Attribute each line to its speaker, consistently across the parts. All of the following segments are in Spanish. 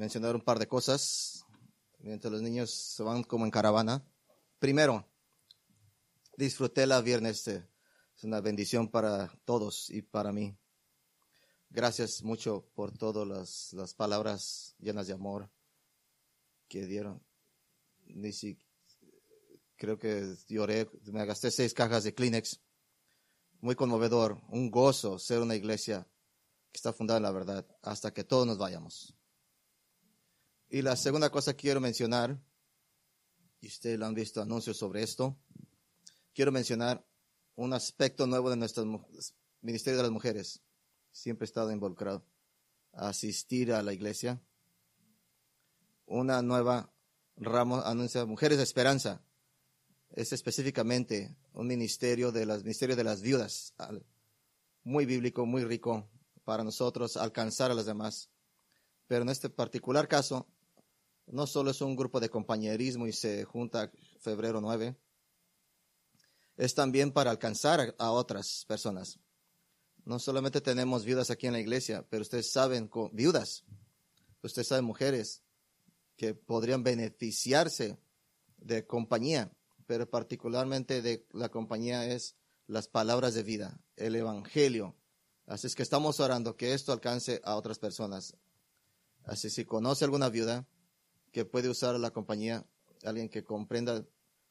Speaker 1: mencionar un par de cosas mientras los niños se van como en caravana. Primero, disfruté la viernes. Este, es una bendición para todos y para mí. Gracias mucho por todas las, las palabras llenas de amor que dieron. Ni si, creo que lloré, me gasté seis cajas de Kleenex. Muy conmovedor, un gozo ser una iglesia que está fundada en la verdad hasta que todos nos vayamos. Y la segunda cosa que quiero mencionar, y ustedes lo han visto anuncios sobre esto, quiero mencionar un aspecto nuevo de nuestro Ministerio de las Mujeres. Siempre he estado involucrado. Asistir a la iglesia. Una nueva ramo anuncia Mujeres de Esperanza. Es específicamente un ministerio de las, ministerio de las viudas. Muy bíblico, muy rico para nosotros alcanzar a las demás. Pero en este particular caso, no solo es un grupo de compañerismo y se junta febrero 9, es también para alcanzar a otras personas. No solamente tenemos viudas aquí en la iglesia, pero ustedes saben, viudas, ustedes saben mujeres que podrían beneficiarse de compañía, pero particularmente de la compañía es las palabras de vida, el evangelio. Así es que estamos orando que esto alcance a otras personas. Así si conoce alguna viuda, que puede usar la compañía, alguien que comprenda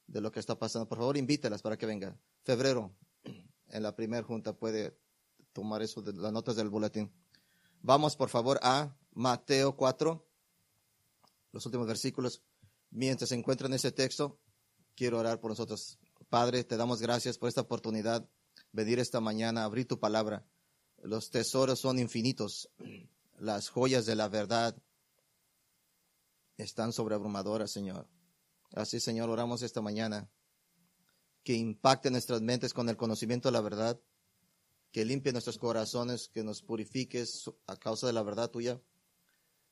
Speaker 1: de lo que está pasando, por favor invítelas para que vengan. Febrero, en la primera junta, puede tomar eso de las notas del boletín. Vamos, por favor, a Mateo 4, los últimos versículos. Mientras se encuentran ese texto, quiero orar por nosotros. Padre, te damos gracias por esta oportunidad, venir esta mañana, abrir tu palabra. Los tesoros son infinitos, las joyas de la verdad están sobreabrumadoras, Señor. Así, Señor, oramos esta mañana. Que impacte nuestras mentes con el conocimiento de la verdad. Que limpie nuestros corazones, que nos purifiques a causa de la verdad tuya.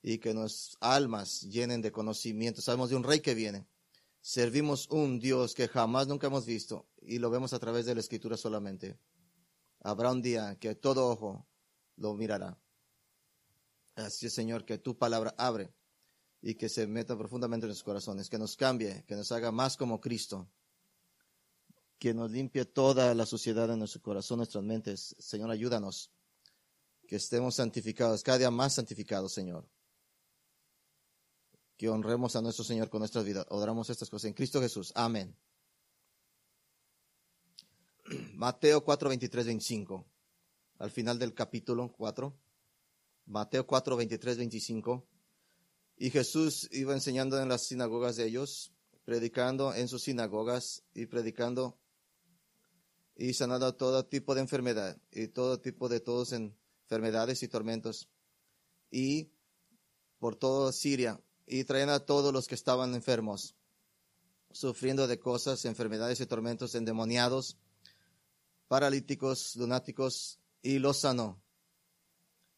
Speaker 1: Y que nuestras almas llenen de conocimiento. Sabemos de un rey que viene. Servimos un Dios que jamás nunca hemos visto y lo vemos a través de la escritura solamente. Habrá un día que todo ojo lo mirará. Así, Señor, que tu palabra abre y que se meta profundamente en nuestros corazones, que nos cambie, que nos haga más como Cristo, que nos limpie toda la suciedad en nuestro corazón, nuestras mentes. Señor, ayúdanos, que estemos santificados, cada día más santificados, Señor. Que honremos a nuestro Señor con nuestras vidas. Oramos estas cosas en Cristo Jesús. Amén. Mateo 4, 23, 25. Al final del capítulo 4. Mateo 4, 23, 25. Y Jesús iba enseñando en las sinagogas de ellos, predicando en sus sinagogas y predicando y sanando todo tipo de enfermedad y todo tipo de todos enfermedades y tormentos. Y por toda Siria y traían a todos los que estaban enfermos, sufriendo de cosas, enfermedades y tormentos endemoniados, paralíticos, lunáticos, y los sanó.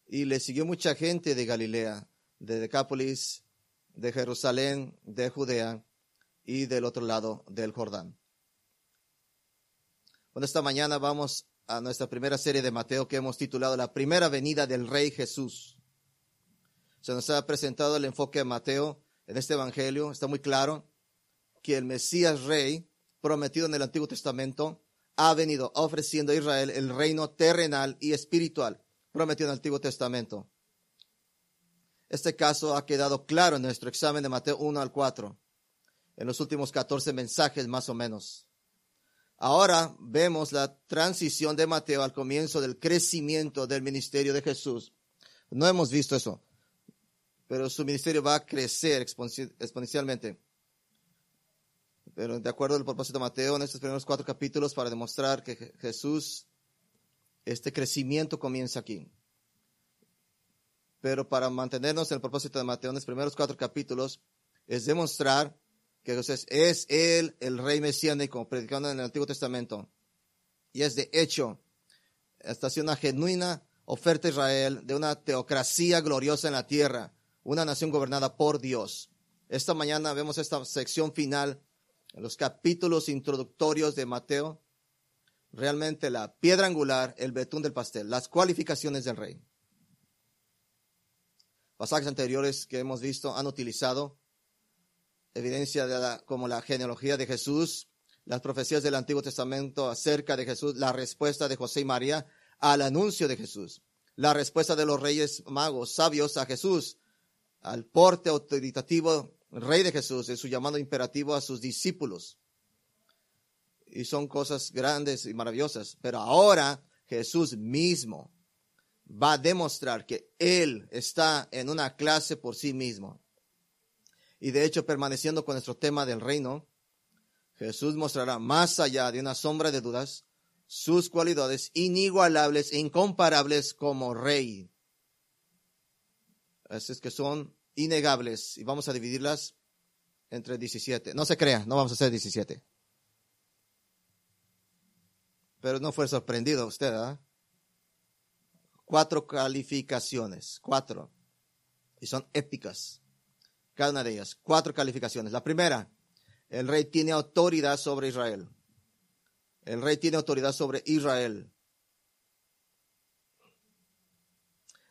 Speaker 1: Y le siguió mucha gente de Galilea de Decápolis, de Jerusalén, de Judea y del otro lado del Jordán. Bueno, esta mañana vamos a nuestra primera serie de Mateo que hemos titulado La primera venida del Rey Jesús. Se nos ha presentado el enfoque de Mateo en este Evangelio. Está muy claro que el Mesías Rey, prometido en el Antiguo Testamento, ha venido ofreciendo a Israel el reino terrenal y espiritual prometido en el Antiguo Testamento. Este caso ha quedado claro en nuestro examen de Mateo 1 al 4, en los últimos 14 mensajes más o menos. Ahora vemos la transición de Mateo al comienzo del crecimiento del ministerio de Jesús. No hemos visto eso, pero su ministerio va a crecer exponencialmente. Pero de acuerdo al propósito de Mateo, en estos primeros cuatro capítulos, para demostrar que Jesús, este crecimiento comienza aquí. Pero para mantenernos en el propósito de Mateo en los primeros cuatro capítulos, es demostrar que Jesús es el Rey Mesiánico, predicando en el Antiguo Testamento. Y es de hecho, esta es una genuina oferta a Israel de una teocracia gloriosa en la tierra, una nación gobernada por Dios. Esta mañana vemos esta sección final en los capítulos introductorios de Mateo, realmente la piedra angular, el betún del pastel, las cualificaciones del rey. Pasajes anteriores que hemos visto han utilizado evidencia como la genealogía de Jesús, las profecías del Antiguo Testamento acerca de Jesús, la respuesta de José y María al anuncio de Jesús, la respuesta de los reyes magos sabios a Jesús, al porte autoritativo rey de Jesús, en su llamado imperativo a sus discípulos. Y son cosas grandes y maravillosas. Pero ahora Jesús mismo va a demostrar que Él está en una clase por sí mismo. Y de hecho, permaneciendo con nuestro tema del reino, Jesús mostrará más allá de una sombra de dudas sus cualidades inigualables e incomparables como rey. Así es que son innegables y vamos a dividirlas entre 17. No se crea, no vamos a hacer 17. Pero no fue sorprendido usted, ¿ah? Cuatro calificaciones, cuatro. Y son épicas. Cada una de ellas. Cuatro calificaciones. La primera, el rey tiene autoridad sobre Israel. El rey tiene autoridad sobre Israel.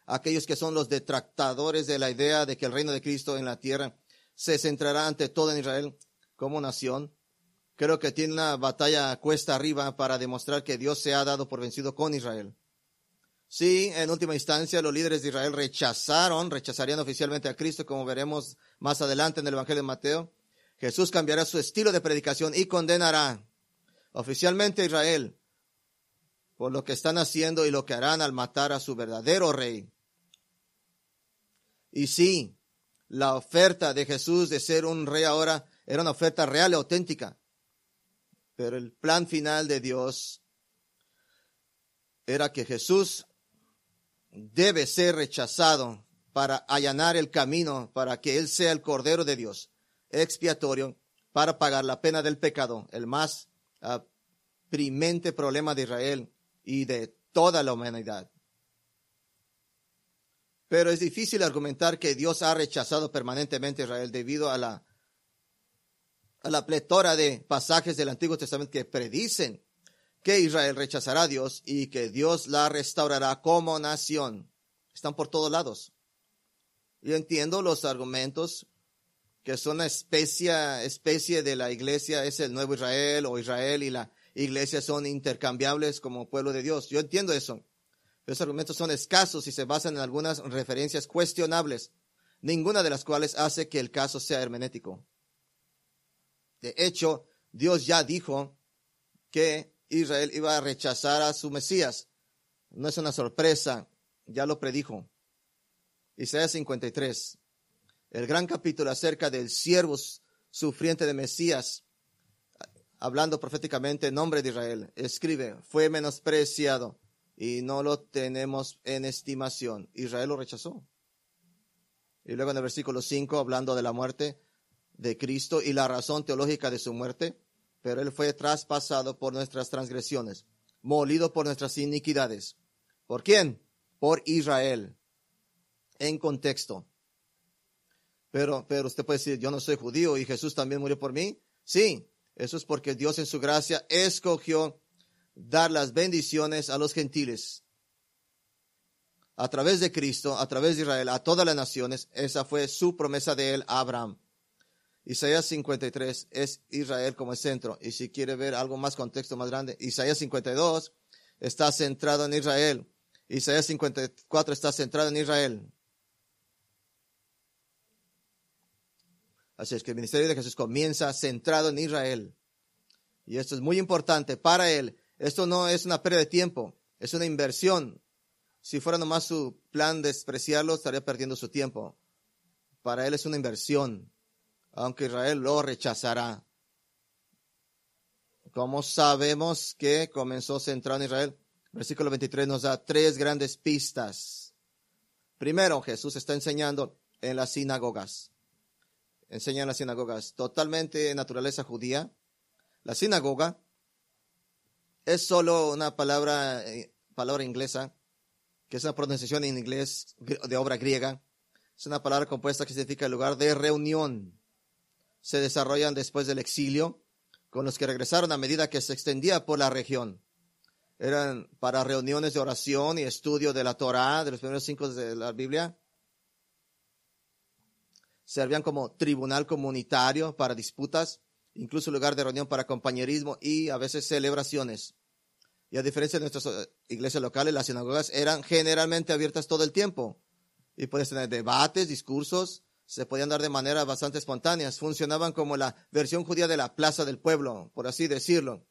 Speaker 1: Aquellos que son los detractadores de la idea de que el reino de Cristo en la tierra se centrará ante todo en Israel como nación, creo que tiene una batalla cuesta arriba para demostrar que Dios se ha dado por vencido con Israel. Sí, en última instancia, los líderes de Israel rechazaron, rechazarían oficialmente a Cristo, como veremos más adelante en el Evangelio de Mateo. Jesús cambiará su estilo de predicación y condenará oficialmente a Israel por lo que están haciendo y lo que harán al matar a su verdadero rey. Y sí, la oferta de Jesús de ser un rey ahora era una oferta real y auténtica. Pero el plan final de Dios era que Jesús debe ser rechazado para allanar el camino para que Él sea el Cordero de Dios, expiatorio, para pagar la pena del pecado, el más uh, primente problema de Israel y de toda la humanidad. Pero es difícil argumentar que Dios ha rechazado permanentemente a Israel debido a la, a la pletora de pasajes del Antiguo Testamento que predicen que Israel rechazará a Dios y que Dios la restaurará como nación. Están por todos lados. Yo entiendo los argumentos que son una especie, especie de la iglesia, es el nuevo Israel o Israel y la iglesia son intercambiables como pueblo de Dios. Yo entiendo eso. Los argumentos son escasos y se basan en algunas referencias cuestionables, ninguna de las cuales hace que el caso sea hermenético. De hecho, Dios ya dijo que Israel iba a rechazar a su Mesías. No es una sorpresa, ya lo predijo. Isaías 53, el gran capítulo acerca del siervo sufriente de Mesías, hablando proféticamente en nombre de Israel, escribe, fue menospreciado y no lo tenemos en estimación. Israel lo rechazó. Y luego en el versículo 5, hablando de la muerte de Cristo y la razón teológica de su muerte, pero él fue traspasado por nuestras transgresiones, molido por nuestras iniquidades. ¿Por quién? Por Israel. En contexto. Pero, pero usted puede decir, yo no soy judío y Jesús también murió por mí. Sí, eso es porque Dios en su gracia escogió dar las bendiciones a los gentiles. A través de Cristo, a través de Israel, a todas las naciones, esa fue su promesa de él a Abraham. Isaías 53 es Israel como el centro. Y si quiere ver algo más contexto más grande, Isaías 52 está centrado en Israel. Isaías 54 está centrado en Israel. Así es que el ministerio de Jesús comienza centrado en Israel. Y esto es muy importante para él. Esto no es una pérdida de tiempo, es una inversión. Si fuera nomás su plan despreciarlo, estaría perdiendo su tiempo. Para él es una inversión, aunque Israel lo rechazará. ¿Cómo sabemos que comenzó centrado en Israel? Versículo 23 nos da tres grandes pistas. Primero, Jesús está enseñando en las sinagogas. Enseña en las sinagogas totalmente naturaleza judía. La sinagoga es solo una palabra, eh, palabra inglesa, que es una pronunciación en inglés de obra griega. Es una palabra compuesta que significa lugar de reunión. Se desarrollan después del exilio, con los que regresaron a medida que se extendía por la región. Eran para reuniones de oración y estudio de la Torah, de los primeros cinco de la Biblia. servían como tribunal comunitario para disputas, incluso lugar de reunión para compañerismo y a veces celebraciones. Y a diferencia de nuestras eh, iglesias locales, las sinagogas eran generalmente abiertas todo el tiempo. Y puedes tener debates, discursos, se podían dar de manera bastante espontánea. Funcionaban como la versión judía de la plaza del pueblo, por así decirlo.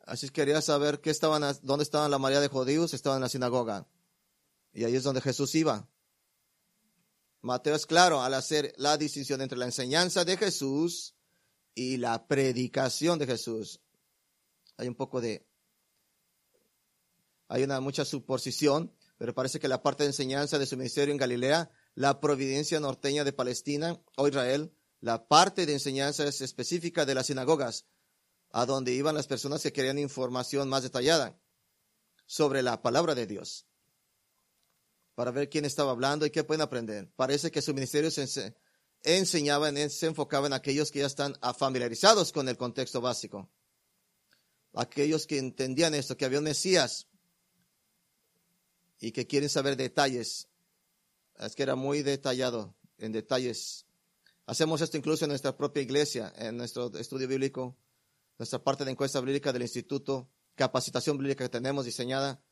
Speaker 1: Así que quería saber qué estaban, dónde estaban la mayoría de judíos, estaban en la sinagoga. Y ahí es donde Jesús iba. Mateo es claro al hacer la distinción entre la enseñanza de Jesús y la predicación de Jesús. Hay un poco de, hay una mucha suposición, pero parece que la parte de enseñanza de su ministerio en Galilea, la providencia norteña de Palestina o Israel, la parte de enseñanza es específica de las sinagogas, a donde iban las personas que querían información más detallada sobre la palabra de Dios para ver quién estaba hablando y qué pueden aprender. Parece que su ministerio se enseñaba, se enfocaba en aquellos que ya están familiarizados con el contexto básico. Aquellos que entendían esto, que había un Mesías y que quieren saber detalles. Es que era muy detallado en detalles. Hacemos esto incluso en nuestra propia iglesia, en nuestro estudio bíblico, nuestra parte de encuesta bíblica del instituto, capacitación bíblica que tenemos diseñada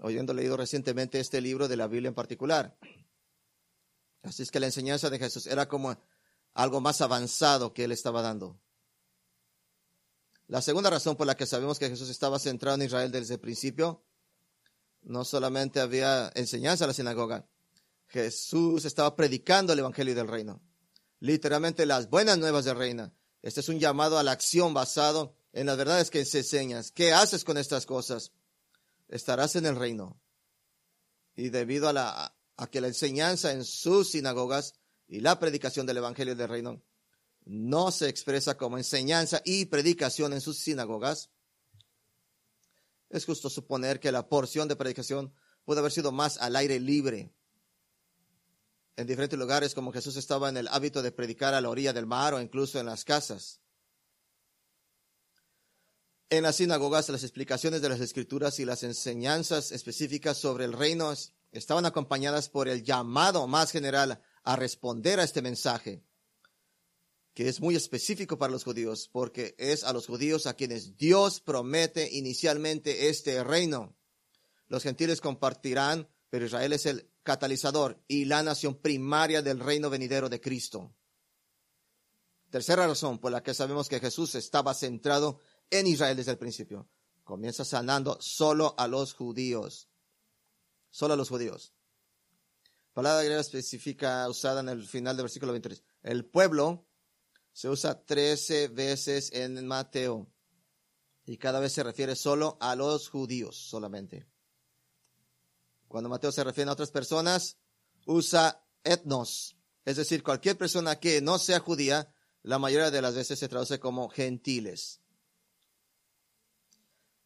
Speaker 1: oyendo leído recientemente este libro de la Biblia en particular. Así es que la enseñanza de Jesús era como algo más avanzado que él estaba dando. La segunda razón por la que sabemos que Jesús estaba centrado en Israel desde el principio, no solamente había enseñanza en la sinagoga, Jesús estaba predicando el Evangelio del Reino. Literalmente las buenas nuevas del Reino. Este es un llamado a la acción basado en las verdades que se enseñas. ¿Qué haces con estas cosas? estarás en el reino. Y debido a, a que la enseñanza en sus sinagogas y la predicación del Evangelio del reino no se expresa como enseñanza y predicación en sus sinagogas, es justo suponer que la porción de predicación pudo haber sido más al aire libre. En diferentes lugares, como Jesús estaba en el hábito de predicar a la orilla del mar o incluso en las casas. En las sinagogas, las explicaciones de las escrituras y las enseñanzas específicas sobre el reino estaban acompañadas por el llamado más general a responder a este mensaje, que es muy específico para los judíos, porque es a los judíos a quienes Dios promete inicialmente este reino. Los gentiles compartirán, pero Israel es el catalizador y la nación primaria del reino venidero de Cristo. Tercera razón por la que sabemos que Jesús estaba centrado en Israel desde el principio. Comienza sanando solo a los judíos. Solo a los judíos. Palabra griega específica usada en el final del versículo 23. El pueblo se usa 13 veces en Mateo y cada vez se refiere solo a los judíos solamente. Cuando Mateo se refiere a otras personas, usa etnos, es decir, cualquier persona que no sea judía, la mayoría de las veces se traduce como gentiles.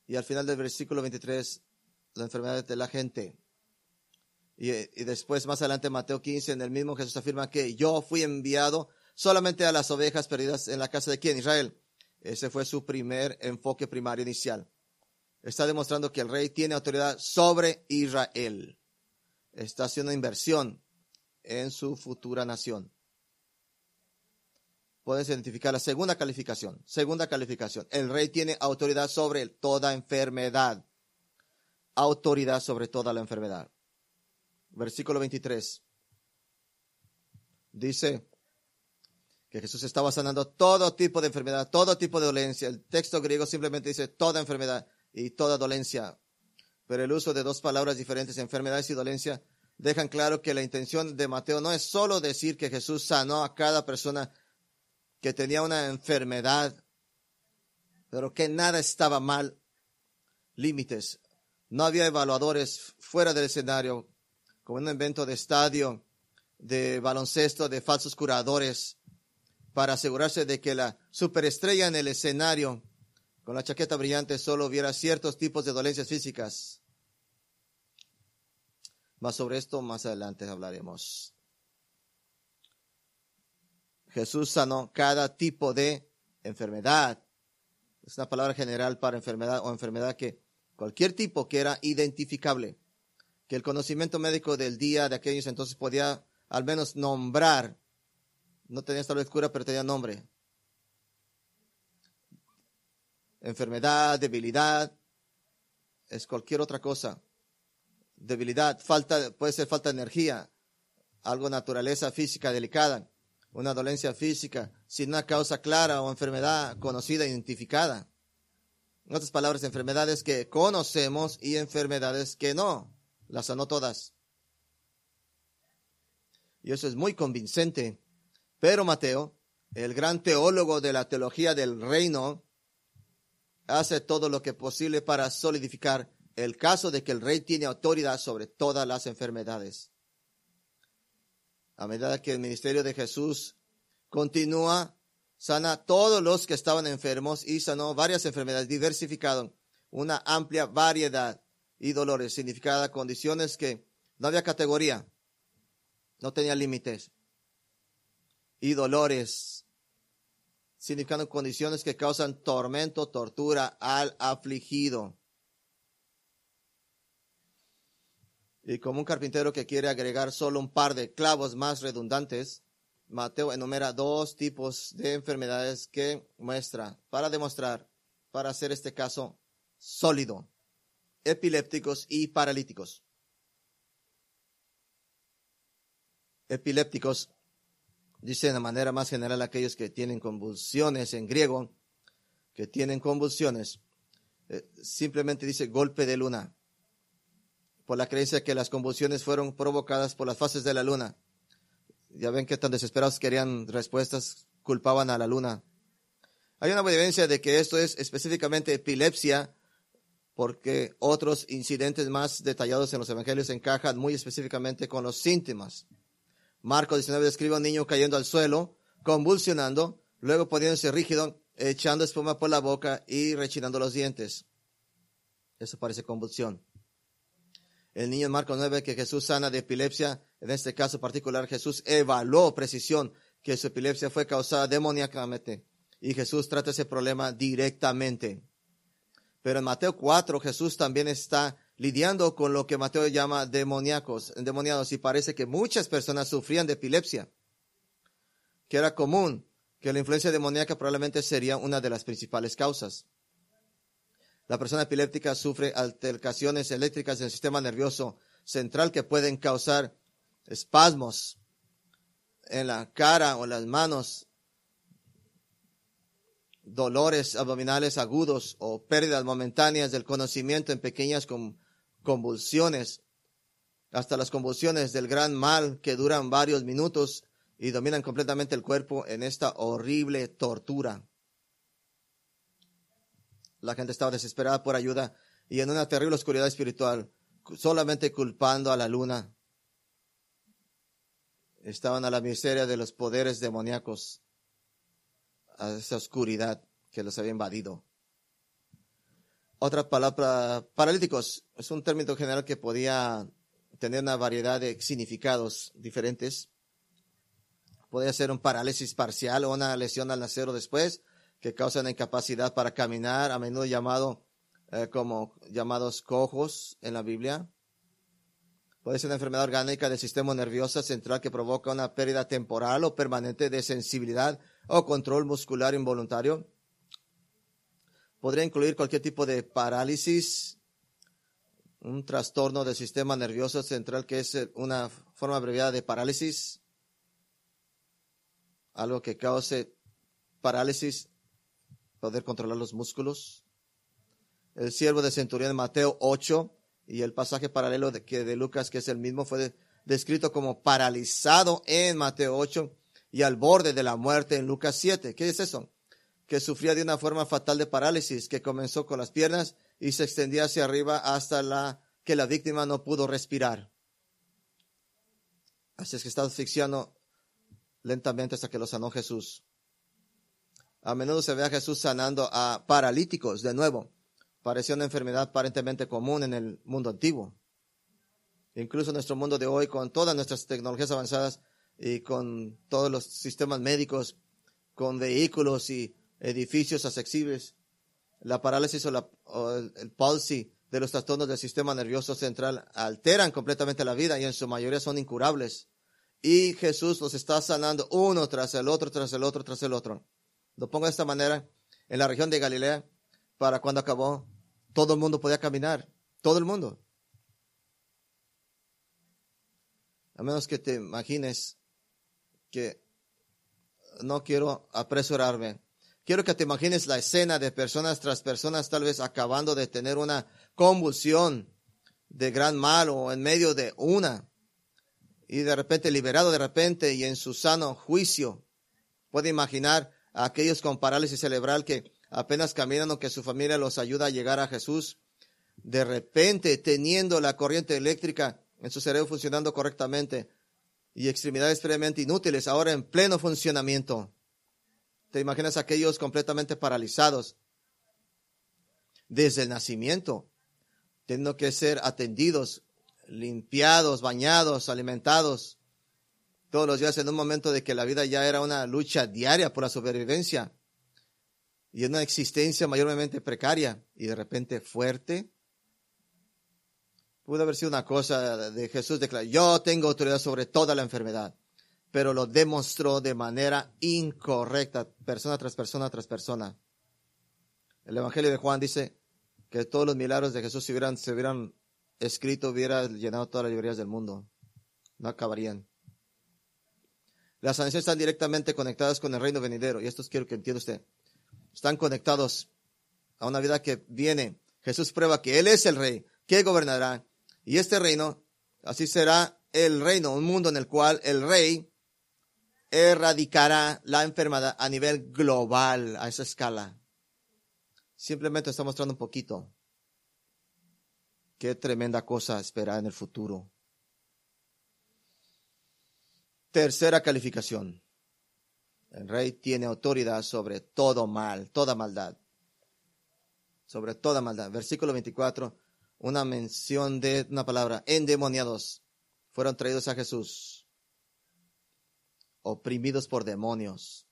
Speaker 1: Y al final del versículo 23, la enfermedad de la gente. Y, después, más adelante, Mateo 15, en el mismo Jesús afirma que yo fui enviado solamente a las ovejas perdidas en la casa de quién? Israel. Ese fue su primer enfoque primario inicial. Está demostrando que el rey tiene autoridad sobre Israel. Está haciendo inversión en su futura nación puedes identificar la segunda calificación. Segunda calificación. El rey tiene autoridad sobre toda enfermedad. Autoridad sobre toda la enfermedad. Versículo 23. Dice que Jesús estaba sanando todo tipo de enfermedad, todo tipo de dolencia. El texto griego simplemente dice toda enfermedad y toda dolencia. Pero el uso de dos palabras diferentes, enfermedades y dolencia, dejan claro que la intención de Mateo no es solo decir que Jesús sanó a cada persona que tenía una enfermedad, pero que nada estaba mal. Límites. No había evaluadores fuera del escenario, como un evento de estadio, de baloncesto, de falsos curadores, para asegurarse de que la superestrella en el escenario, con la chaqueta brillante, solo viera ciertos tipos de dolencias físicas. Más sobre esto más adelante hablaremos. Jesús sanó cada tipo de enfermedad. Es una palabra general para enfermedad o enfermedad que cualquier tipo que era identificable, que el conocimiento médico del día de aquellos entonces podía al menos nombrar. No tenía esta vez cura, pero tenía nombre. Enfermedad, debilidad, es cualquier otra cosa. Debilidad, falta, puede ser falta de energía, algo naturaleza física delicada, una dolencia física, sin una causa clara o enfermedad conocida, identificada. En otras palabras, enfermedades que conocemos y enfermedades que no. Las sanó todas. Y eso es muy convincente. Pero Mateo, el gran teólogo de la teología del reino, hace todo lo que posible para solidificar el caso de que el rey tiene autoridad sobre todas las enfermedades. A medida que el ministerio de Jesús continúa, sana todos los que estaban enfermos y sanó varias enfermedades, diversificado una amplia variedad y dolores, significada condiciones que no había categoría, no tenía límites, y dolores, significando condiciones que causan tormento, tortura al afligido. Y como un carpintero que quiere agregar solo un par de clavos más redundantes, Mateo enumera dos tipos de enfermedades que muestra para demostrar, para hacer este caso sólido, epilépticos y paralíticos. Epilépticos, dice de manera más general aquellos que tienen convulsiones en griego, que tienen convulsiones, eh, simplemente dice golpe de luna, por la creencia que las convulsiones fueron provocadas por las fases de la luna ya ven que tan desesperados querían respuestas, culpaban a la luna. Hay una evidencia de que esto es específicamente epilepsia, porque otros incidentes más detallados en los evangelios encajan muy específicamente con los síntomas. Marco 19 describe a un niño cayendo al suelo, convulsionando, luego poniéndose rígido, echando espuma por la boca y rechinando los dientes. Eso parece convulsión. El niño en Marco 9 que Jesús sana de epilepsia en este caso particular, Jesús evaluó precisión que su epilepsia fue causada demoníacamente y Jesús trata ese problema directamente. Pero en Mateo 4 Jesús también está lidiando con lo que Mateo llama demoníacos, endemoniados, y parece que muchas personas sufrían de epilepsia, que era común, que la influencia demoníaca probablemente sería una de las principales causas. La persona epiléptica sufre altercaciones eléctricas del sistema nervioso central que pueden causar espasmos en la cara o en las manos, dolores abdominales agudos o pérdidas momentáneas del conocimiento en pequeñas convulsiones, hasta las convulsiones del gran mal que duran varios minutos y dominan completamente el cuerpo en esta horrible tortura. La gente estaba desesperada por ayuda y en una terrible oscuridad espiritual, solamente culpando a la luna estaban a la miseria de los poderes demoníacos, a esa oscuridad que los había invadido. Otra palabra, paralíticos, es un término general que podía tener una variedad de significados diferentes. Podía ser un parálisis parcial o una lesión al nacer o después que causa una incapacidad para caminar, a menudo llamado eh, como llamados cojos en la Biblia. Puede ser una enfermedad orgánica del sistema nervioso central que provoca una pérdida temporal o permanente de sensibilidad o control muscular involuntario. Podría incluir cualquier tipo de parálisis, un trastorno del sistema nervioso central que es una forma abreviada de parálisis, algo que cause parálisis, poder controlar los músculos. El siervo de centurión de Mateo 8 y el pasaje paralelo de, que de Lucas, que es el mismo, fue descrito como paralizado en Mateo 8 y al borde de la muerte en Lucas 7. ¿Qué es eso? Que sufría de una forma fatal de parálisis que comenzó con las piernas y se extendía hacia arriba hasta la que la víctima no pudo respirar. Así es que estaba asfixiando lentamente hasta que lo sanó Jesús. A menudo se ve a Jesús sanando a paralíticos de nuevo parecía una enfermedad aparentemente común en el mundo antiguo. Incluso en nuestro mundo de hoy, con todas nuestras tecnologías avanzadas y con todos los sistemas médicos, con vehículos y edificios accesibles, la parálisis o, el, palsy de los trastornos del sistema nervioso central alteran completamente la vida y en su mayoría son incurables y Jesús los está sanando uno tras el otro, tras el otro, tras el otro. Lo pongo de esta manera, en la región de Galilea, para cuando acabó, todo el mundo podía caminar, todo el mundo. A menos que te imagines que no quiero apresurarme. Quiero que te imagines la escena de personas tras personas tal vez acabando de tener una convulsión de gran mal o en medio de una y de repente liberado de repente y en su sano juicio. Puede imaginar a aquellos con parálisis cerebral que apenas caminan o que su familia los ayuda a llegar a Jesús. De repente teniendo la corriente eléctrica en su cerebro funcionando correctamente y extremidades previamente inútiles ahora en pleno funcionamiento. ¿Te imaginas aquellos completamente paralizados desde el nacimiento, teniendo que ser atendidos, limpiados, bañados, alimentados todos los días en un momento de que la vida ya era una lucha diaria por la supervivencia y una existencia mayormente precaria y de repente fuerte? Pudo haber sido una cosa de Jesús declarar, yo tengo autoridad sobre toda la enfermedad pero lo demostró de manera incorrecta, persona tras persona tras persona. El Evangelio de Juan dice que todos los milagros de Jesús se hubieran, se hubieran escrito, hubiera llenado todas las librerías del mundo. No acabarían. Las sanaciones están directamente conectadas con el reino venidero, y esto quiero que entienda usted. Están conectados a una vida que viene. Jesús prueba que Él es el rey, que gobernará, y este reino, así será el reino, un mundo en el cual el rey erradicará la enfermedad a nivel global, a esa escala. Simplemente está mostrando un poquito. Qué tremenda cosa espera en el futuro. Tercera calificación. El rey tiene autoridad sobre todo mal, toda maldad. Sobre toda maldad. Versículo 24, una mención de una palabra, endemoniados, fueron traídos a Jesús oprimidos por demonios.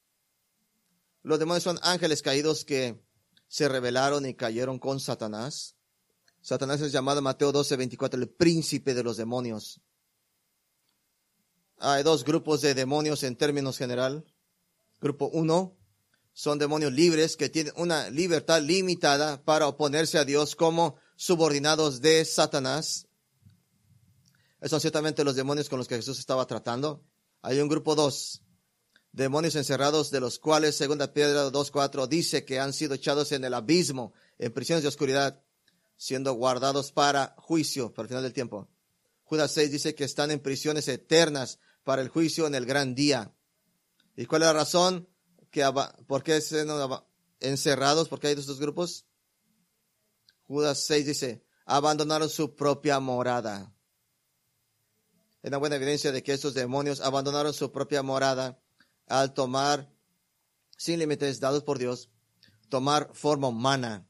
Speaker 1: Los demonios son ángeles caídos que se rebelaron y cayeron con Satanás. Satanás es llamado Mateo 12, 24, el príncipe de los demonios. Hay dos grupos de demonios en términos general. Grupo 1 son demonios libres que tienen una libertad limitada para oponerse a Dios como subordinados de Satanás. Esos son ciertamente los demonios con los que Jesús estaba tratando. Hay un grupo dos, demonios encerrados, de los cuales, segunda Pedro 2.4, dice que han sido echados en el abismo, en prisiones de oscuridad, siendo guardados para juicio, para el final del tiempo. Judas 6 dice que están en prisiones eternas para el juicio en el gran día. ¿Y cuál es la razón? Que, ¿Por qué están encerrados? ¿Por qué hay estos grupos? Judas 6 dice, abandonaron su propia morada es una buena evidencia de que estos demonios abandonaron su propia morada al tomar, sin límites dados por Dios, tomar forma humana.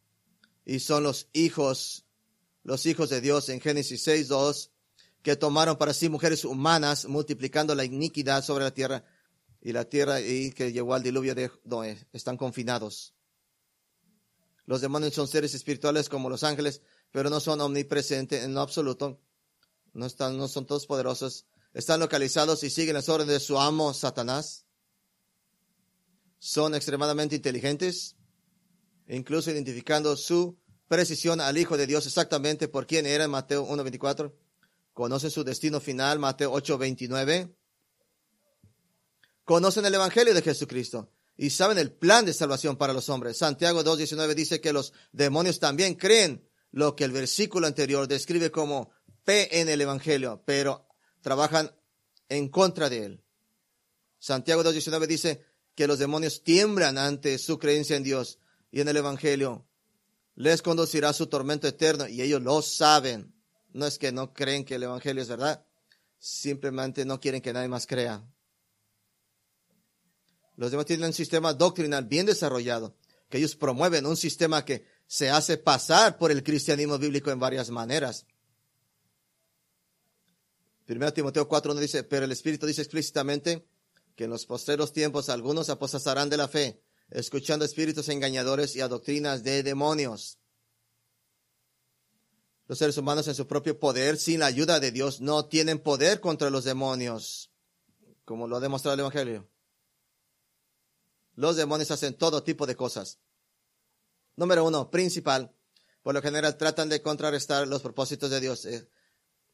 Speaker 1: Y son los hijos, los hijos de Dios en Génesis 6, 2, que tomaron para sí mujeres humanas, multiplicando la iniquidad sobre la tierra y la tierra y que llegó al diluvio de donde están confinados. Los demonios son seres espirituales como los ángeles, pero no son omnipresentes en lo absoluto no, están, no son todos poderosos, están localizados y siguen las órdenes de su amo Satanás. Son extremadamente inteligentes, incluso identificando su precisión al Hijo de Dios exactamente por quién era en Mateo 1.24. Conocen su destino final, Mateo 8.29. Conocen el Evangelio de Jesucristo y saben el plan de salvación para los hombres. Santiago 2.19 dice que los demonios también creen lo que el versículo anterior describe como fe en el Evangelio, pero trabajan en contra de él. Santiago 2.19 dice que los demonios tiemblan ante su creencia en Dios y en el Evangelio. Les conducirá su tormento eterno y ellos lo saben. No es que no creen que el Evangelio es verdad, simplemente no quieren que nadie más crea. Los demás tienen un sistema doctrinal bien desarrollado, que ellos promueven un sistema que se hace pasar por el cristianismo bíblico en varias maneras. 1 Timoteo 4 no dice, pero el Espíritu dice explícitamente que en los postreros tiempos algunos apostatarán de la fe, escuchando espíritus engañadores y a doctrinas de demonios. Los seres humanos en su propio poder, sin la ayuda de Dios, no tienen poder contra los demonios. como lo ha demostrado el Evangelio. Los demonios hacen todo tipo de cosas. Número uno, principal. Por lo general tratan de contrarrestar los propósitos de Dios. Eh,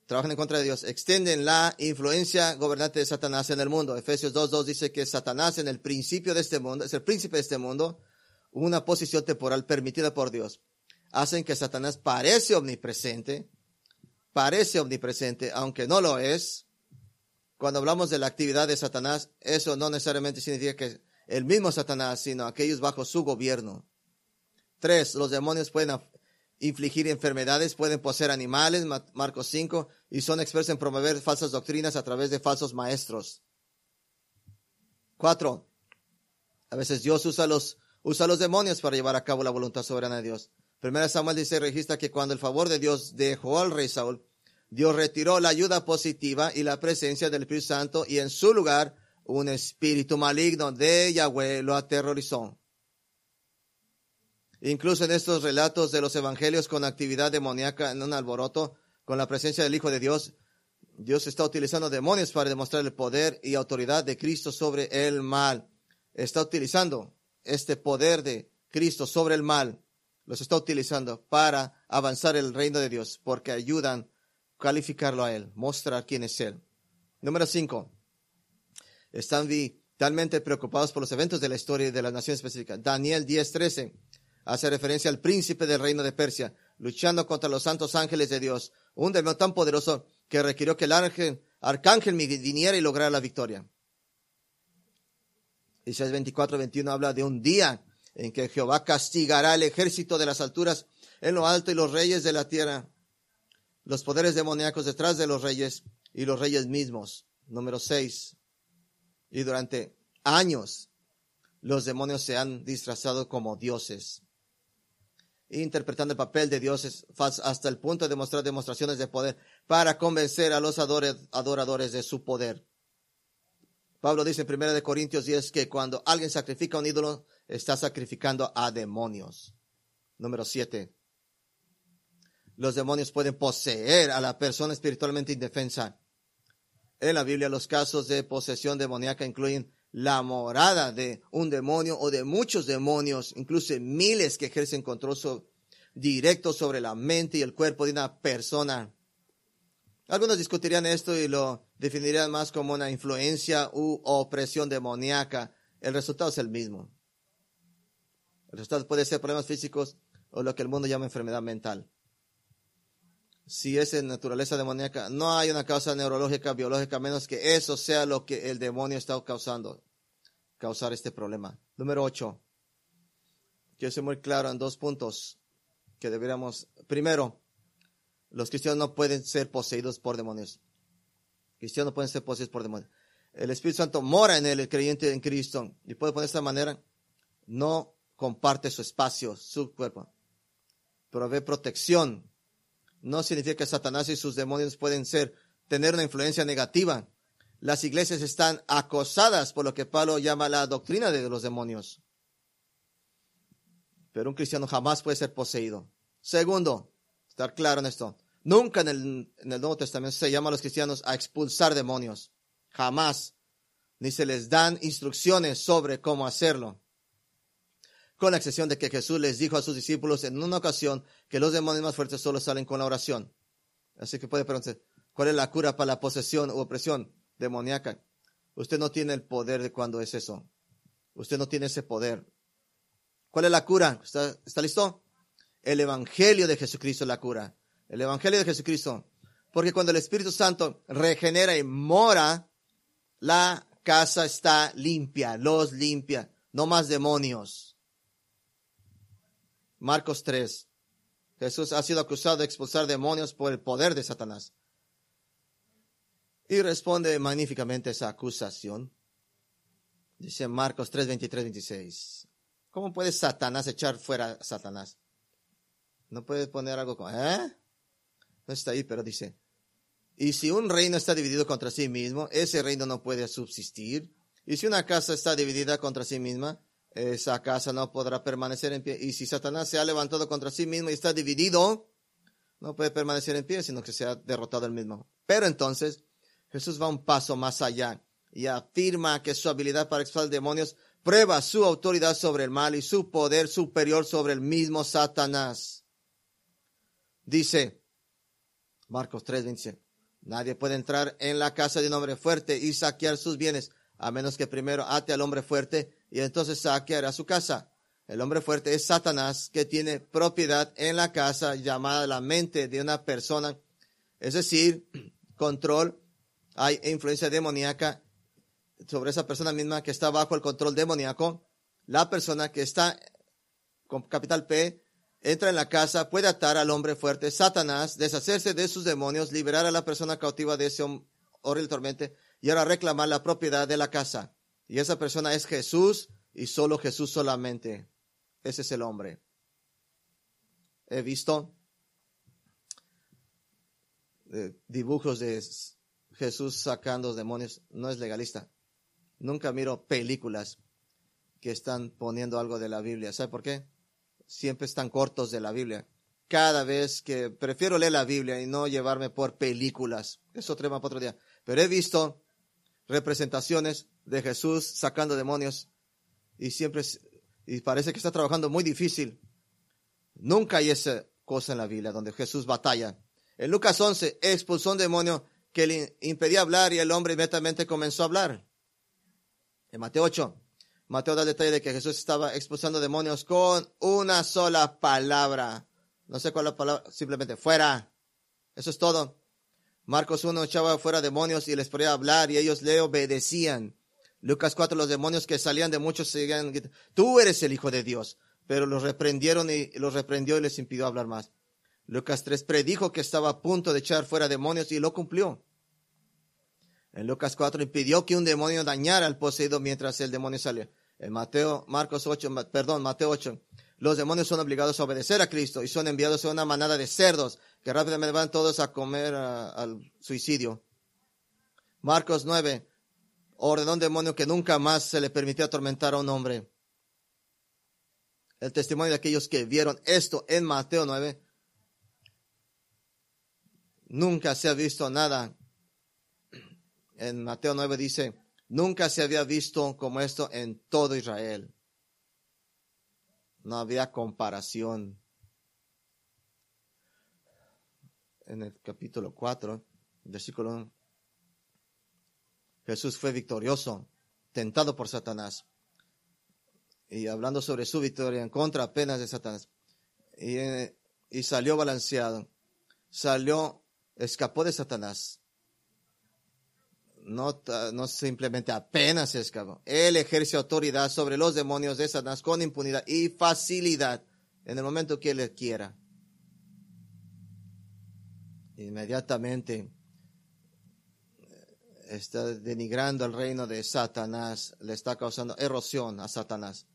Speaker 1: trabajan en contra de Dios. Extienden la influencia gobernante de Satanás en el mundo. Efesios 2.2 dice que Satanás en el principio de este mundo, es el príncipe de este mundo, una posición temporal permitida por Dios. Hacen que Satanás parece omnipresente, parece omnipresente, aunque no lo es. Cuando hablamos de la actividad de Satanás, eso no necesariamente significa que el mismo Satanás, sino aquellos bajo su gobierno. Tres, los demonios pueden infligir enfermedades, pueden poseer animales, Marcos 5, y son expertos en promover falsas doctrinas a través de falsos maestros. Cuatro, a veces Dios usa los, usa los demonios para llevar a cabo la voluntad soberana de Dios. Primera Samuel dice, registra que cuando el favor de Dios dejó al rey Saúl, Dios retiró la ayuda positiva y la presencia del Espíritu Santo y en su lugar un espíritu maligno de Yahweh lo aterrorizó. Incluso en estos relatos de los evangelios con actividad demoníaca en un alboroto, con la presencia del Hijo de Dios, Dios está utilizando demonios para demostrar el poder y autoridad de Cristo sobre el mal. Está utilizando este poder de Cristo sobre el mal los está utilizando para avanzar el reino de Dios, porque ayudan a calificarlo a Él, mostrar quién es Él. Número cinco, están vitalmente preocupados por los eventos de la historia de la nación específica. Daniel 10:13 hace referencia al príncipe del reino de Persia, luchando contra los santos ángeles de Dios, un demonio tan poderoso que requirió que el ángel, arcángel viniera y lograra la victoria. Isaías 24:21 habla de un día en que Jehová castigará el ejército de las alturas en lo alto y los reyes de la tierra, los poderes demoníacos detrás de los reyes y los reyes mismos. Número seis. Y durante años los demonios se han disfrazado como dioses, interpretando el papel de dioses hasta el punto de demostrar demostraciones de poder para convencer a los adoradores de su poder. Pablo dice en 1 Corintios 10 que cuando alguien sacrifica un ídolo, está sacrificando a demonios. Número siete. Los demonios pueden poseer a la persona espiritualmente indefensa. En la Biblia los casos de posesión demoníaca incluyen la morada de un demonio o de muchos demonios, incluso miles que ejercen control directo sobre la mente y el cuerpo de una persona. Algunos discutirían esto y lo definirían más como una influencia u opresión demoníaca. El resultado es el mismo. El resultado puede ser problemas físicos o lo que el mundo llama enfermedad mental. Si es en naturaleza demoníaca, no hay una causa neurológica, biológica, menos que eso sea lo que el demonio está causando, causar este problema. Número 8. Quiero ser muy claro en dos puntos que deberíamos. Primero, los cristianos no pueden ser poseídos por demonios. Cristianos no pueden ser poseídos por demonios. El Espíritu Santo mora en él, el creyente en Cristo. Y puede poner de esta manera, no comparte su espacio, su cuerpo. Provee protección. No significa que Satanás y sus demonios pueden ser, tener una influencia negativa. Las iglesias están acosadas por lo que Pablo llama la doctrina de los demonios. Pero un cristiano jamás puede ser poseído. Segundo, estar claro en esto. Nunca en el, en el Nuevo Testamento se llama a los cristianos a expulsar demonios. Jamás. Ni se les dan instrucciones sobre cómo hacerlo con la excepción de que Jesús les dijo a sus discípulos en una ocasión que los demonios más fuertes solo salen con la oración. Así que puede preguntarse, ¿cuál es la cura para la posesión u opresión demoníaca? Usted no tiene el poder de cuando es eso. Usted no tiene ese poder. ¿Cuál es la cura? ¿Está, está listo? El Evangelio de Jesucristo es la cura. El Evangelio de Jesucristo. Porque cuando el Espíritu Santo regenera y mora, la casa está limpia, los limpia, no más demonios. Marcos 3. Jesús ha sido acusado de expulsar demonios por el poder de Satanás. Y responde magníficamente esa acusación. Dice Marcos 3, 23, 26. ¿Cómo puede Satanás echar fuera a Satanás? No puede poner algo como, ¿eh? No está ahí, pero dice, y si un reino está dividido contra sí mismo, ese reino no puede subsistir. Y si una casa está dividida contra sí misma, esa casa no podrá permanecer en pie. Y si Satanás se ha levantado contra sí mismo y está dividido, no puede permanecer en pie, sino que se ha derrotado el mismo. Pero entonces Jesús va un paso más allá y afirma que su habilidad para expulsar demonios prueba su autoridad sobre el mal y su poder superior sobre el mismo Satanás. Dice Marcos 3, 27. Nadie puede entrar en la casa de un hombre fuerte y saquear sus bienes, a menos que primero ate al hombre fuerte y entonces saqueará su casa. El hombre fuerte es Satanás, que tiene propiedad en la casa llamada la mente de una persona, es decir, control, hay influencia demoníaca sobre esa persona misma que está bajo el control demoníaco. La persona que está con capital P entra en la casa, puede atar al hombre fuerte, Satanás, deshacerse de sus demonios, liberar a la persona cautiva de ese horrible tormente y ahora reclamar la propiedad de la casa. Y esa persona es Jesús y solo Jesús solamente. Ese es el hombre. He visto eh, dibujos de Jesús sacando demonios. No es legalista. Nunca miro películas que están poniendo algo de la Biblia. ¿Sabe por qué? Siempre están cortos de la Biblia. Cada vez que prefiero leer la Biblia y no llevarme por películas. Eso tema para otro día. Pero he visto representaciones de Jesús sacando demonios y siempre y parece que está trabajando muy difícil. Nunca hay esa cosa en la Biblia donde Jesús batalla. En Lucas 11 expulsó un demonio que le impedía hablar y el hombre inmediatamente comenzó a hablar. En Mateo 8, Mateo da el detalle de que Jesús estaba expulsando demonios con una sola palabra. No sé cuál la palabra, simplemente fuera. Eso es todo. Marcos 1 echaba fuera demonios y les podía hablar y ellos le obedecían. Lucas 4, los demonios que salían de muchos seguían, tú eres el Hijo de Dios. Pero los reprendieron y los reprendió y les impidió hablar más. Lucas 3 predijo que estaba a punto de echar fuera demonios y lo cumplió. En Lucas 4 impidió que un demonio dañara al poseído mientras el demonio salía. En Mateo, Marcos 8, perdón, Mateo 8, los demonios son obligados a obedecer a Cristo y son enviados a una manada de cerdos que rápidamente van todos a comer al suicidio. Marcos 9, ordenó un demonio que nunca más se le permitió atormentar a un hombre. El testimonio de aquellos que vieron esto en Mateo 9, nunca se ha visto nada en Mateo 9 dice, nunca se había visto como esto en todo Israel. No había comparación. En el capítulo 4, versículo 1, Jesús fue victorioso, tentado por Satanás. Y hablando sobre su victoria en contra apenas de Satanás. Y, y salió balanceado. Salió, escapó de Satanás no, no simplemente apenas se escapó. Él ejerce autoridad sobre los demonios de Satanás con impunidad y facilidad en el momento que él quiera. Inmediatamente está denigrando el reino de Satanás, le está causando erosión a Satanás,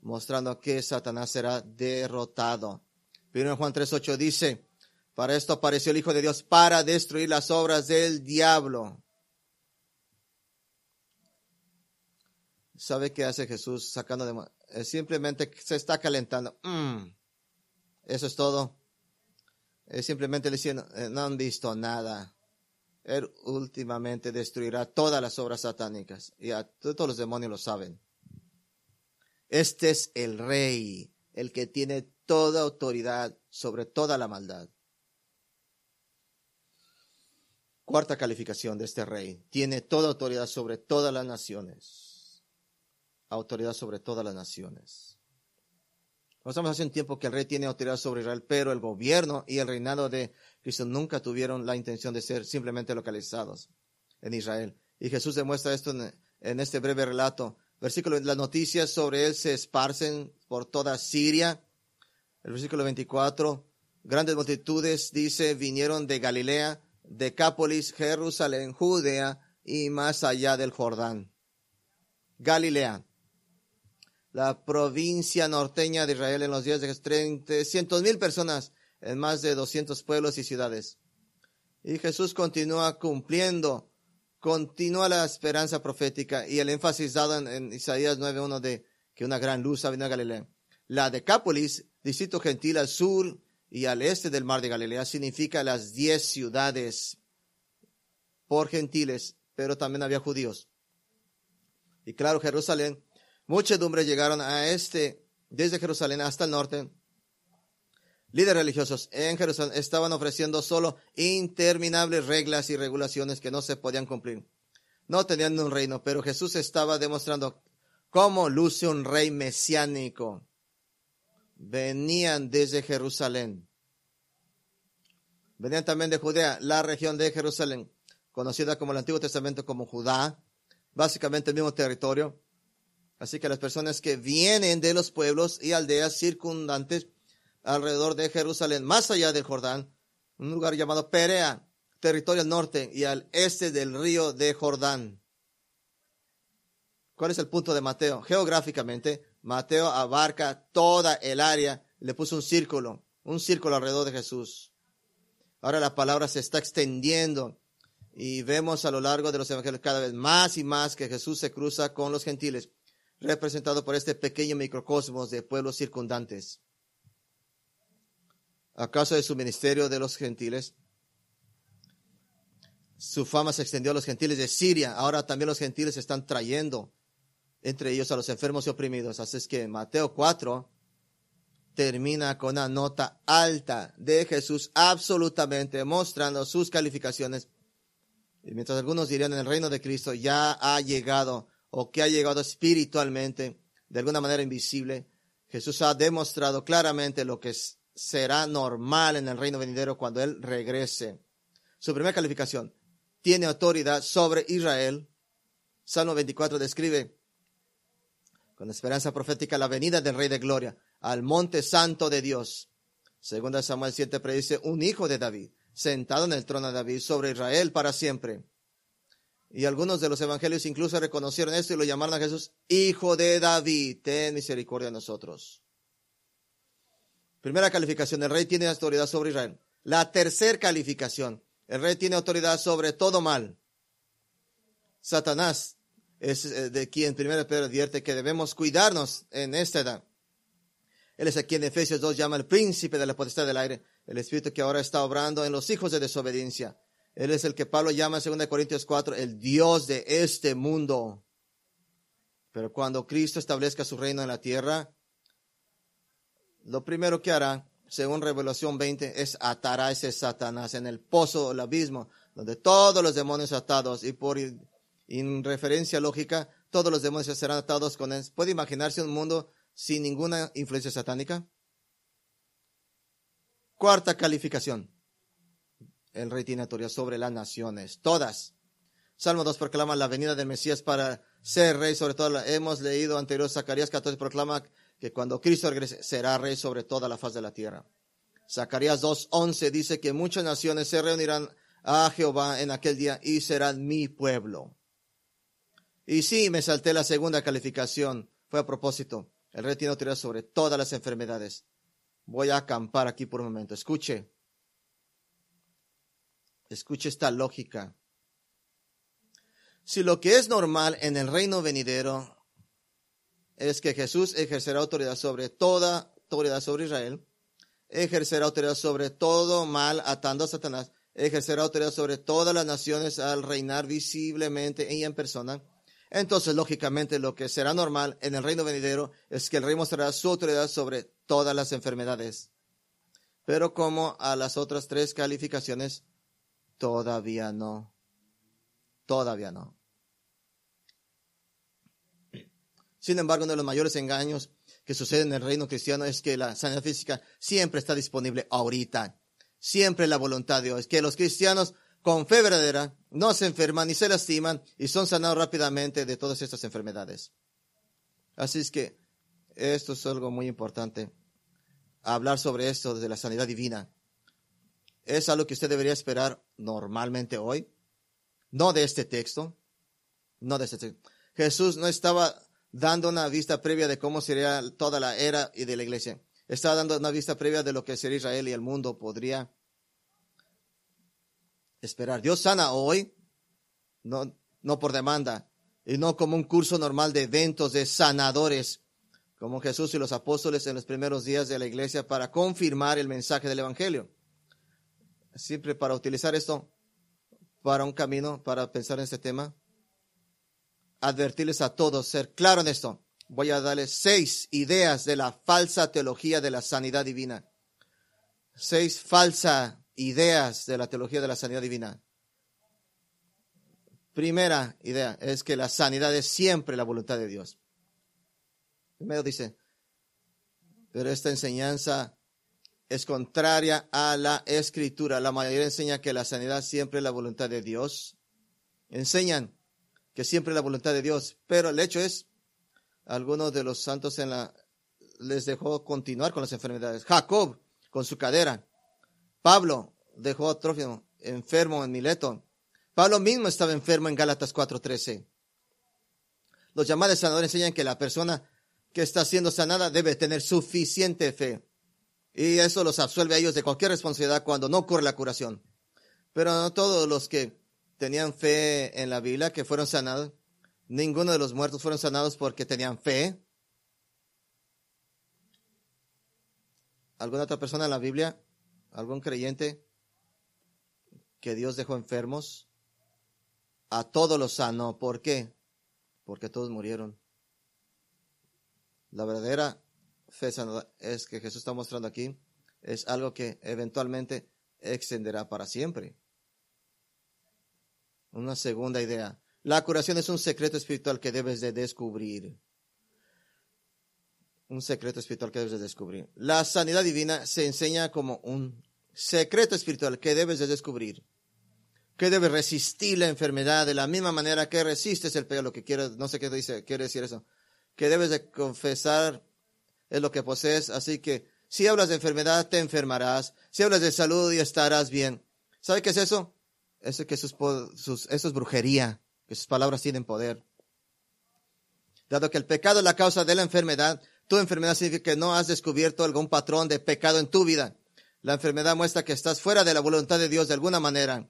Speaker 1: mostrando que Satanás será derrotado. En Juan 3.8 dice, para esto apareció el Hijo de Dios, para destruir las obras del diablo. ¿Sabe qué hace Jesús sacando de... simplemente se está calentando. Mm. Eso es todo. Es simplemente diciendo, eh, no han visto nada. Él últimamente destruirá todas las obras satánicas. Y a todos los demonios lo saben. Este es el rey, el que tiene toda autoridad sobre toda la maldad. Cuarta calificación de este rey. Tiene toda autoridad sobre todas las naciones autoridad sobre todas las naciones. Pasamos hace un tiempo que el rey tiene autoridad sobre Israel, pero el gobierno y el reinado de Cristo nunca tuvieron la intención de ser simplemente localizados en Israel. Y Jesús demuestra esto en, este breve relato. Versículo, las noticias sobre él se esparcen por toda Siria. El versículo 24, grandes multitudes, dice, vinieron de Galilea, Decápolis, Jerusalén, Judea y más allá del Jordán. Galilea la provincia norteña de Israel en los días de 300 mil personas en más de 200 pueblos y ciudades. Y Jesús continúa cumpliendo, continúa la esperanza profética y el énfasis dado en, Isaías 9.1 de que una gran luz ha venido a Galilea. La Decápolis, distrito gentil al sur y al este del mar de Galilea, significa las diez ciudades por gentiles, pero también había judíos. Y claro, Jerusalén, muchedumbres llegaron a este, desde Jerusalén hasta el norte. Líderes religiosos en Jerusalén estaban ofreciendo solo interminables reglas y regulaciones que no se podían cumplir. No tenían un reino, pero Jesús estaba demostrando cómo luce un rey mesiánico. Venían desde Jerusalén. Venían también de Judea, la región de Jerusalén, conocida como el Antiguo Testamento como Judá, básicamente el mismo territorio. Así que las personas que vienen de los pueblos y aldeas circundantes alrededor de Jerusalén, más allá del Jordán, un lugar llamado Perea, territorio al norte y al este del río de Jordán. ¿Cuál es el punto de Mateo? Geográficamente, Mateo abarca toda el área, le puso un círculo, un círculo alrededor de Jesús. Ahora la palabra se está extendiendo y vemos a lo largo de los evangelios cada vez más y más que Jesús se cruza con los gentiles, representado por este pequeño microcosmos de pueblos circundantes. ¿Acaso de su ministerio de los gentiles? Su fama se extendió a los gentiles de Siria. Ahora también los gentiles están trayendo entre ellos a los enfermos y oprimidos. Así es que Mateo 4 termina con una nota alta de Jesús, absolutamente mostrando sus calificaciones. Y mientras algunos dirían en el reino de Cristo ya ha llegado o que ha llegado espiritualmente, de alguna manera invisible, Jesús ha demostrado claramente lo que será normal en el reino venidero cuando Él regrese. Su primera calificación, tiene autoridad sobre Israel. Salmo 24 describe con esperanza profética la venida del Rey de Gloria al monte santo de Dios. Segunda Samuel 7 predice un hijo de David, sentado en el trono de David sobre Israel para siempre. Y algunos de los evangelios incluso reconocieron esto y lo llamaron a Jesús Hijo de David, ten misericordia de nosotros. Primera calificación, el rey tiene autoridad sobre Israel. La tercera calificación, el rey tiene autoridad sobre todo mal. Satanás es eh, de quien primero Pedro advierte que debemos cuidarnos en esta edad. Él es a quien Efesios 2 llama el príncipe de la potestad del aire, el espíritu que ahora está obrando en los hijos de desobediencia. Él es el que Pablo llama en 2 Corintios 4 el Dios de este mundo. Pero cuando Cristo establezca su reino en la tierra, lo primero que hará, según Revelación 20, es atar a ese Satanás en el pozo del abismo, donde todos los demonios atados y por en referencia lógica, todos los demonios serán atados con él. ¿Puede imaginarse un mundo sin ninguna influencia satánica? Cuarta calificación. El rey tiene autoridad sobre las naciones, todas. Salmo 2 proclama la venida del Mesías para ser rey sobre todas. Hemos leído anterior, Zacarías 14 proclama que cuando Cristo regrese será rey sobre toda la faz de la tierra. Zacarías 2.11 dice que muchas naciones se reunirán a Jehová en aquel día y serán mi pueblo. Y sí, me salté la segunda calificación. Fue a propósito. El rey tiene autoridad sobre todas las enfermedades. Voy a acampar aquí por un momento. Escuche. Escuche esta lógica. Si lo que es normal en el reino venidero es que Jesús ejercerá autoridad sobre toda autoridad sobre Israel, ejercerá autoridad sobre todo mal atando a Satanás, ejercerá autoridad sobre todas las naciones al reinar visiblemente y en persona, entonces, lógicamente, lo que será normal en el reino venidero es que el rey mostrará su autoridad sobre todas las enfermedades. Pero como a las otras tres calificaciones, todavía no. Todavía no. Sin embargo, uno de los mayores engaños que sucede en el reino cristiano es que la sanidad física siempre está disponible ahorita. Siempre la voluntad de Dios. Es que los cristianos con fe verdadera, no se enferman ni se lastiman y son sanados rápidamente de todas estas enfermedades. Así es que esto es algo muy importante, hablar sobre esto de la sanidad divina. Es algo que usted debería esperar normalmente hoy, no de este texto, no de este texto. Jesús no estaba dando una vista previa de cómo sería toda la era y de la iglesia. Estaba dando una vista previa de lo que sería Israel y el mundo podría esperar. Dios sana hoy, no, no por demanda, y no como un curso normal de eventos de sanadores, como Jesús y los apóstoles en los primeros días de la iglesia para confirmar el mensaje del Evangelio. Siempre para utilizar esto para un camino, para pensar en este tema. Advertirles a todos, ser claro en esto. Voy a darles seis ideas de la falsa teología de la sanidad divina. Seis falsas ideas de la teología de la sanidad divina. Primera idea es que la sanidad es siempre la voluntad de Dios. Primero dice, pero esta enseñanza es contraria a la escritura. La mayoría enseña que la sanidad siempre es la voluntad de Dios. Enseñan que siempre la voluntad de Dios, pero el hecho es, algunos de los santos en la, les dejó continuar con las enfermedades. Jacob con su cadera. Pablo dejó a Trófimo enfermo en Mileto. Pablo mismo estaba enfermo en Gálatas 4:13. Los llamados sanadores enseñan que la persona que está siendo sanada debe tener suficiente fe. Y eso los absuelve a ellos de cualquier responsabilidad cuando no ocurre la curación. Pero no todos los que tenían fe en la Biblia, que fueron sanados, ninguno de los muertos fueron sanados porque tenían fe. ¿Alguna otra persona en la Biblia? ¿Algún creyente que Dios dejó enfermos? A todos los sanó. ¿Por qué? Porque todos murieron. La verdadera fe es que Jesús está mostrando aquí es algo que eventualmente extenderá para siempre. Una segunda idea. La curación es un secreto espiritual que debes de descubrir. Un secreto espiritual que debes de descubrir. La sanidad divina se enseña como un secreto espiritual que debes de descubrir. Que debes resistir la enfermedad de la misma manera que resistes el pecado. Lo que quiero, no sé qué dice, quiere decir eso. Que debes de confesar es lo que posees. Así que si hablas de enfermedad, te enfermarás. Si hablas de salud, y estarás bien. ¿Sabe qué es eso? Eso, que sus, sus, es brujería, que sus palabras tienen poder. Dado que el pecado es la causa de la enfermedad, tu enfermedad significa que no has descubierto algún patrón de pecado en tu vida. La enfermedad muestra que estás fuera de la voluntad de Dios de alguna manera.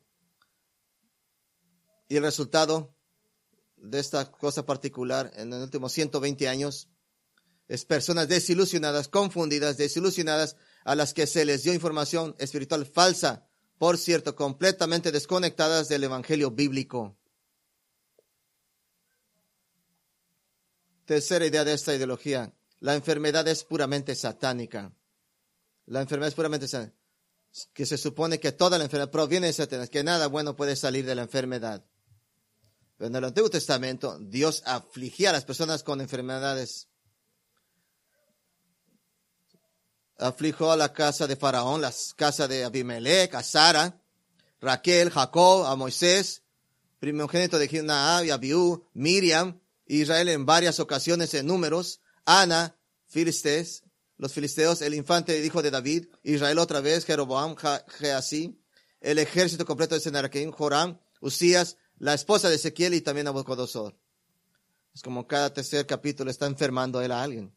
Speaker 1: Y el resultado de esta cosa particular en los últimos 120 años es personas desilusionadas, confundidas, desilusionadas, a las que se les dio información espiritual falsa, por cierto, completamente desconectadas del Evangelio bíblico. Tercera idea de esta ideología, la enfermedad es puramente satánica. La enfermedad es puramente satánica, que se supone que toda la enfermedad proviene de Satanás, que nada bueno puede salir de la enfermedad. Pero en el Antiguo Testamento, Dios afligía a las personas con enfermedades afligió a la casa de Faraón, la casa de Abimelech, a Sara, Raquel, Jacob, a Moisés, primogénito de Ginaab y Abiú, Miriam, Israel en varias ocasiones en números, Ana, Filisteos, los filisteos, el infante hijo de David, Israel otra vez, Jeroboam, Geasí, el ejército completo de Senaraquim, Joram, Usías, la esposa de Ezequiel y también Nabucodonosor. Es como cada tercer capítulo está enfermando él a alguien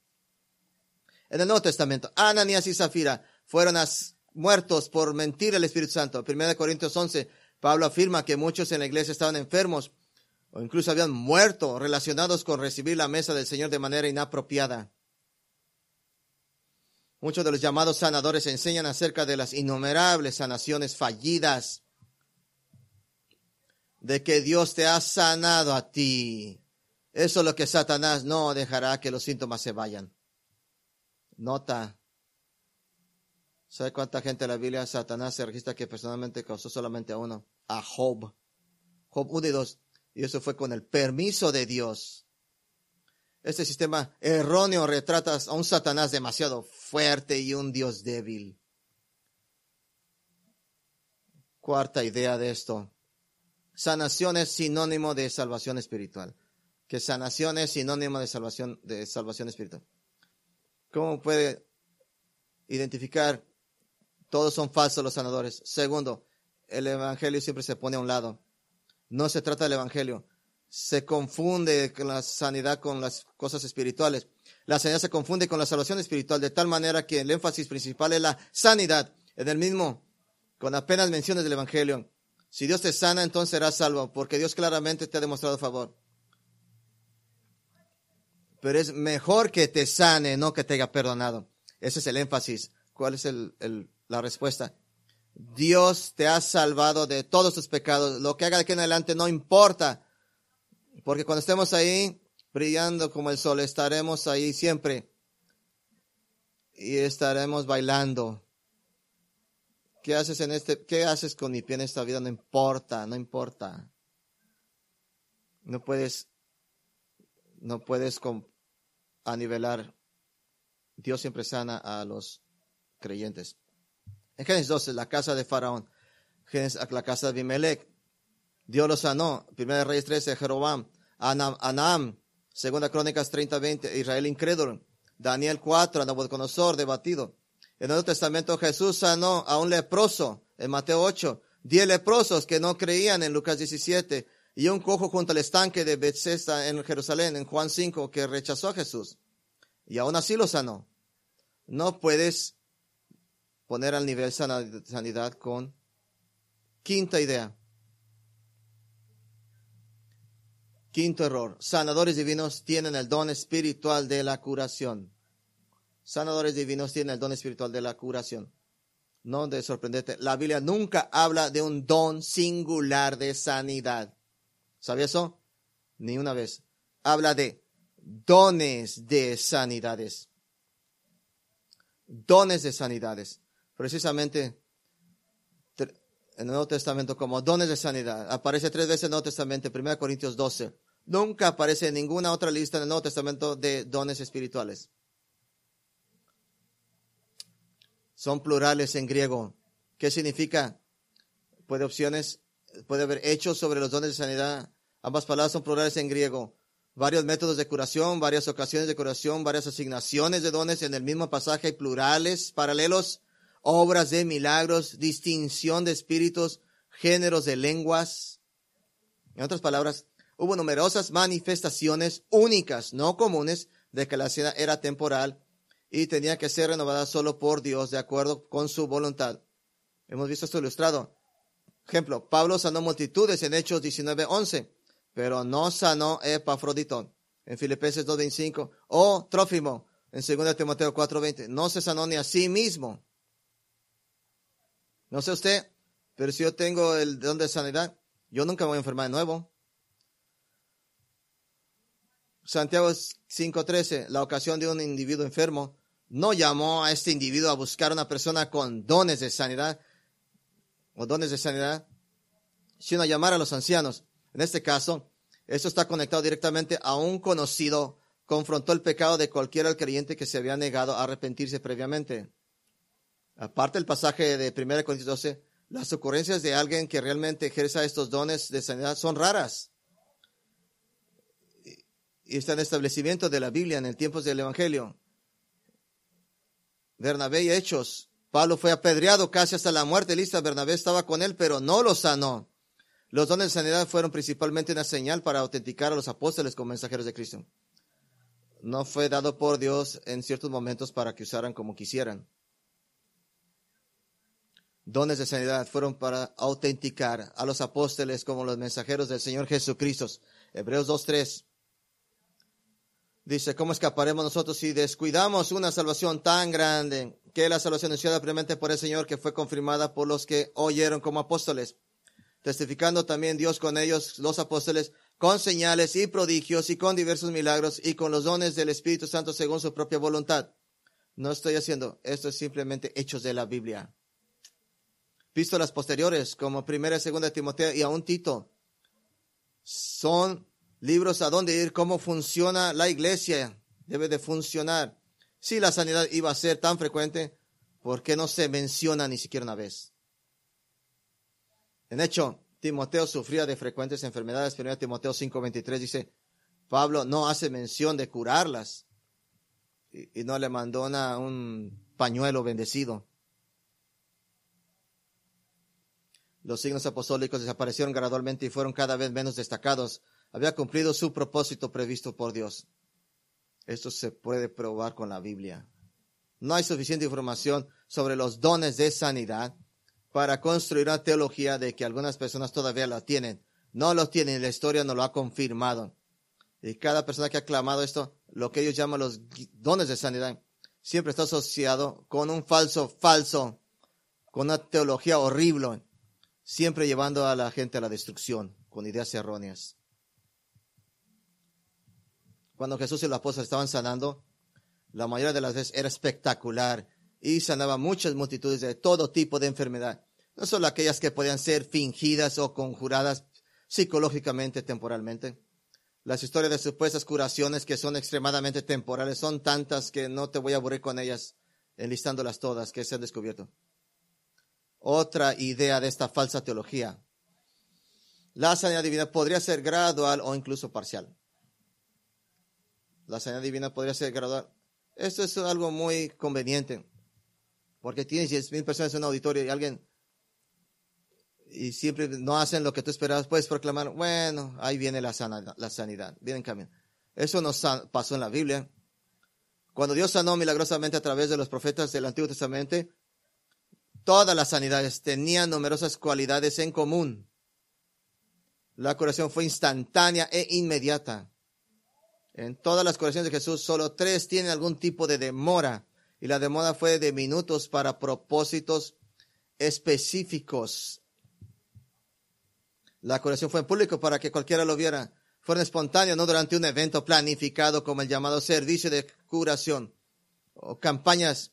Speaker 1: en el Nuevo Testamento. Ananías y Zafira fueron muertos por mentir al Espíritu Santo. 1 Corintios 11, Pablo afirma que muchos en la iglesia estaban enfermos o incluso habían muerto relacionados con recibir la mesa del Señor de manera inapropiada. Muchos de los llamados sanadores enseñan acerca de las innumerables sanaciones fallidas, de que Dios te ha sanado a ti. Eso es lo que Satanás no dejará que los síntomas se vayan. Nota. ¿Sabe cuánta gente en la Biblia Satanás se registra que personalmente causó solamente a uno? A Job. Job 1 y 2. Y eso fue con el permiso de Dios. Este sistema erróneo retrata a un Satanás demasiado fuerte y un Dios débil. Cuarta idea de esto. Sanación es sinónimo de salvación espiritual. Que sanación es sinónimo de salvación, de salvación espiritual. ¿Cómo puede identificar? Todos son falsos los sanadores. Segundo, el Evangelio siempre se pone a un lado. No se trata del Evangelio. Se confunde con la sanidad con las cosas espirituales. La sanidad se confunde con la salvación espiritual de tal manera que el énfasis principal es la sanidad. En el mismo, con apenas menciones del Evangelio. Si Dios te sana, entonces serás salvo, porque Dios claramente te ha demostrado favor pero es mejor que te sane, no que te haya perdonado. Ese es el énfasis. ¿Cuál es la respuesta? Dios te ha salvado de todos tus pecados. Lo que haga de aquí en adelante no importa. Porque cuando estemos ahí brillando como el sol, estaremos ahí siempre y estaremos bailando. ¿Qué haces en este, qué haces con mi pie en esta vida? No importa, no importa. No puedes, no puedes anivelar. Dios siempre sana a los creyentes. En Génesis 12, la casa de Faraón, Génesis, la casa de Abimelech, Dios lo sanó. Primera Reyes 13, Jeroboam, Anam, Anam, Segunda Crónicas 30, 20, Israel incrédulo. Daniel 4, Nabucodonosor debatido. En el Nuevo Testamento Jesús sanó a un leproso en Mateo 8, diez leprosos que no creían en Lucas 17 y un cojo junto al estanque de Bethesda en Jerusalén en Juan 5 que rechazó a Jesús. Y aún así lo sanó. No puedes poner al nivel sanidad con quinta idea. Quinto error. Sanadores divinos tienen el don espiritual de la curación. Sanadores divinos tienen el don espiritual de la curación. No de sorprenderte. La Biblia nunca habla de un don singular de sanidad. ¿Sabía eso? Ni una vez. Habla de dones de sanidades. Dones de sanidades. Precisamente en el Nuevo Testamento como dones de sanidad. Aparece tres veces en el Nuevo Testamento, 1 Corintios 12. Nunca aparece en ninguna otra lista en el Nuevo Testamento de dones espirituales. Son plurales en griego. ¿Qué significa? Puede opciones, puede haber hechos sobre los dones de sanidad. Ambas palabras son plurales en griego. Varios métodos de curación, varias ocasiones de curación, varias asignaciones de dones en el mismo pasaje, plurales, paralelos, obras de milagros, distinción de espíritus, géneros de lenguas. En otras palabras, hubo numerosas manifestaciones únicas, no comunes, de que la ciudad era temporal y tenía que ser renovada solo por Dios de acuerdo con su voluntad. Hemos visto esto ilustrado. Ejemplo, Pablo sanó multitudes en Hechos 19:11, pero no sanó Epafrodito en Filipenses 2:25 o Trófimo en 2 Timoteo 4:20. No se sanó ni a sí mismo. No sé usted, pero si yo tengo el don de sanidad, yo nunca voy a enfermar de nuevo. Santiago 5:13, la ocasión de un individuo enfermo, no llamó a este individuo a buscar una persona con dones de sanidad o dones de sanidad, sino a llamar a los ancianos. En este caso, esto está conectado directamente a un conocido, confrontó el pecado de cualquiera creyente que se había negado a arrepentirse previamente. Aparte del pasaje de 1 Corintios 12, las ocurrencias de alguien que realmente ejerza estos dones de sanidad son raras y está en establecimiento de la Biblia en el tiempo del Evangelio. Bernabé y Hechos. Pablo fue apedreado casi hasta la muerte. Lista, Bernabé estaba con él, pero no lo sanó. Los dones de sanidad fueron principalmente una señal para autenticar a los apóstoles como mensajeros de Cristo. No fue dado por Dios en ciertos momentos para que usaran como quisieran. Dones de sanidad fueron para autenticar a los apóstoles como los mensajeros del Señor Jesucristo. Hebreos 2.3. Dice, ¿cómo escaparemos nosotros si descuidamos una salvación tan grande que la salvación anunciada previamente por el Señor que fue confirmada por los que oyeron como apóstoles? Testificando también Dios con ellos, los apóstoles, con señales y prodigios y con diversos milagros y con los dones del Espíritu Santo según su propia voluntad. No estoy haciendo, esto es simplemente hechos de la Biblia. Pistolas posteriores como primera y segunda de Timoteo y aún Tito son libros a dónde ir, cómo funciona la iglesia, debe de funcionar. Si la sanidad iba a ser tan frecuente, ¿por qué no se menciona ni siquiera una vez? En hecho, Timoteo sufría de frecuentes enfermedades. 1 Timoteo 5:23 dice, Pablo no hace mención de curarlas y, no le mandó un pañuelo bendecido. Los signos apostólicos desaparecieron gradualmente y fueron cada vez menos destacados había cumplido su propósito previsto por Dios. Esto se puede probar con la Biblia. No hay suficiente información sobre los dones de sanidad para construir una teología de que algunas personas todavía la tienen. No lo tienen, la historia no lo ha confirmado. Y cada persona que ha clamado esto, lo que ellos llaman los dones de sanidad, siempre está asociado con un falso, falso, con una teología horrible, siempre llevando a la gente a la destrucción, con ideas erróneas. Cuando Jesús y los apóstoles estaban sanando, la mayoría de las veces era espectacular y sanaba muchas multitudes de todo tipo de enfermedad. No solo aquellas que podían ser fingidas o conjuradas psicológicamente, temporalmente. Las historias de supuestas curaciones que son extremadamente temporales son tantas que no te voy a aburrir con ellas, enlistándolas todas que se han descubierto. Otra idea de esta falsa teología. La sanidad divina podría ser gradual o incluso parcial. La sanidad divina podría ser gradual. Esto es algo muy conveniente, porque tienes 10.000 personas en un auditorio y alguien y siempre no hacen lo que tú esperabas, puedes proclamar, bueno, ahí viene la sanidad, la sanidad viene en camino. Eso nos pasó en la Biblia. Cuando Dios sanó milagrosamente a través de los profetas del Antiguo Testamento, todas las sanidades tenían numerosas cualidades en común. La curación fue instantánea e inmediata. En todas las curaciones de Jesús, solo tres tienen algún tipo de demora. Y la demora fue de minutos para propósitos específicos. La curación fue en público para que cualquiera lo viera. Fueron espontáneos, no durante un evento planificado como el llamado servicio de curación o campañas.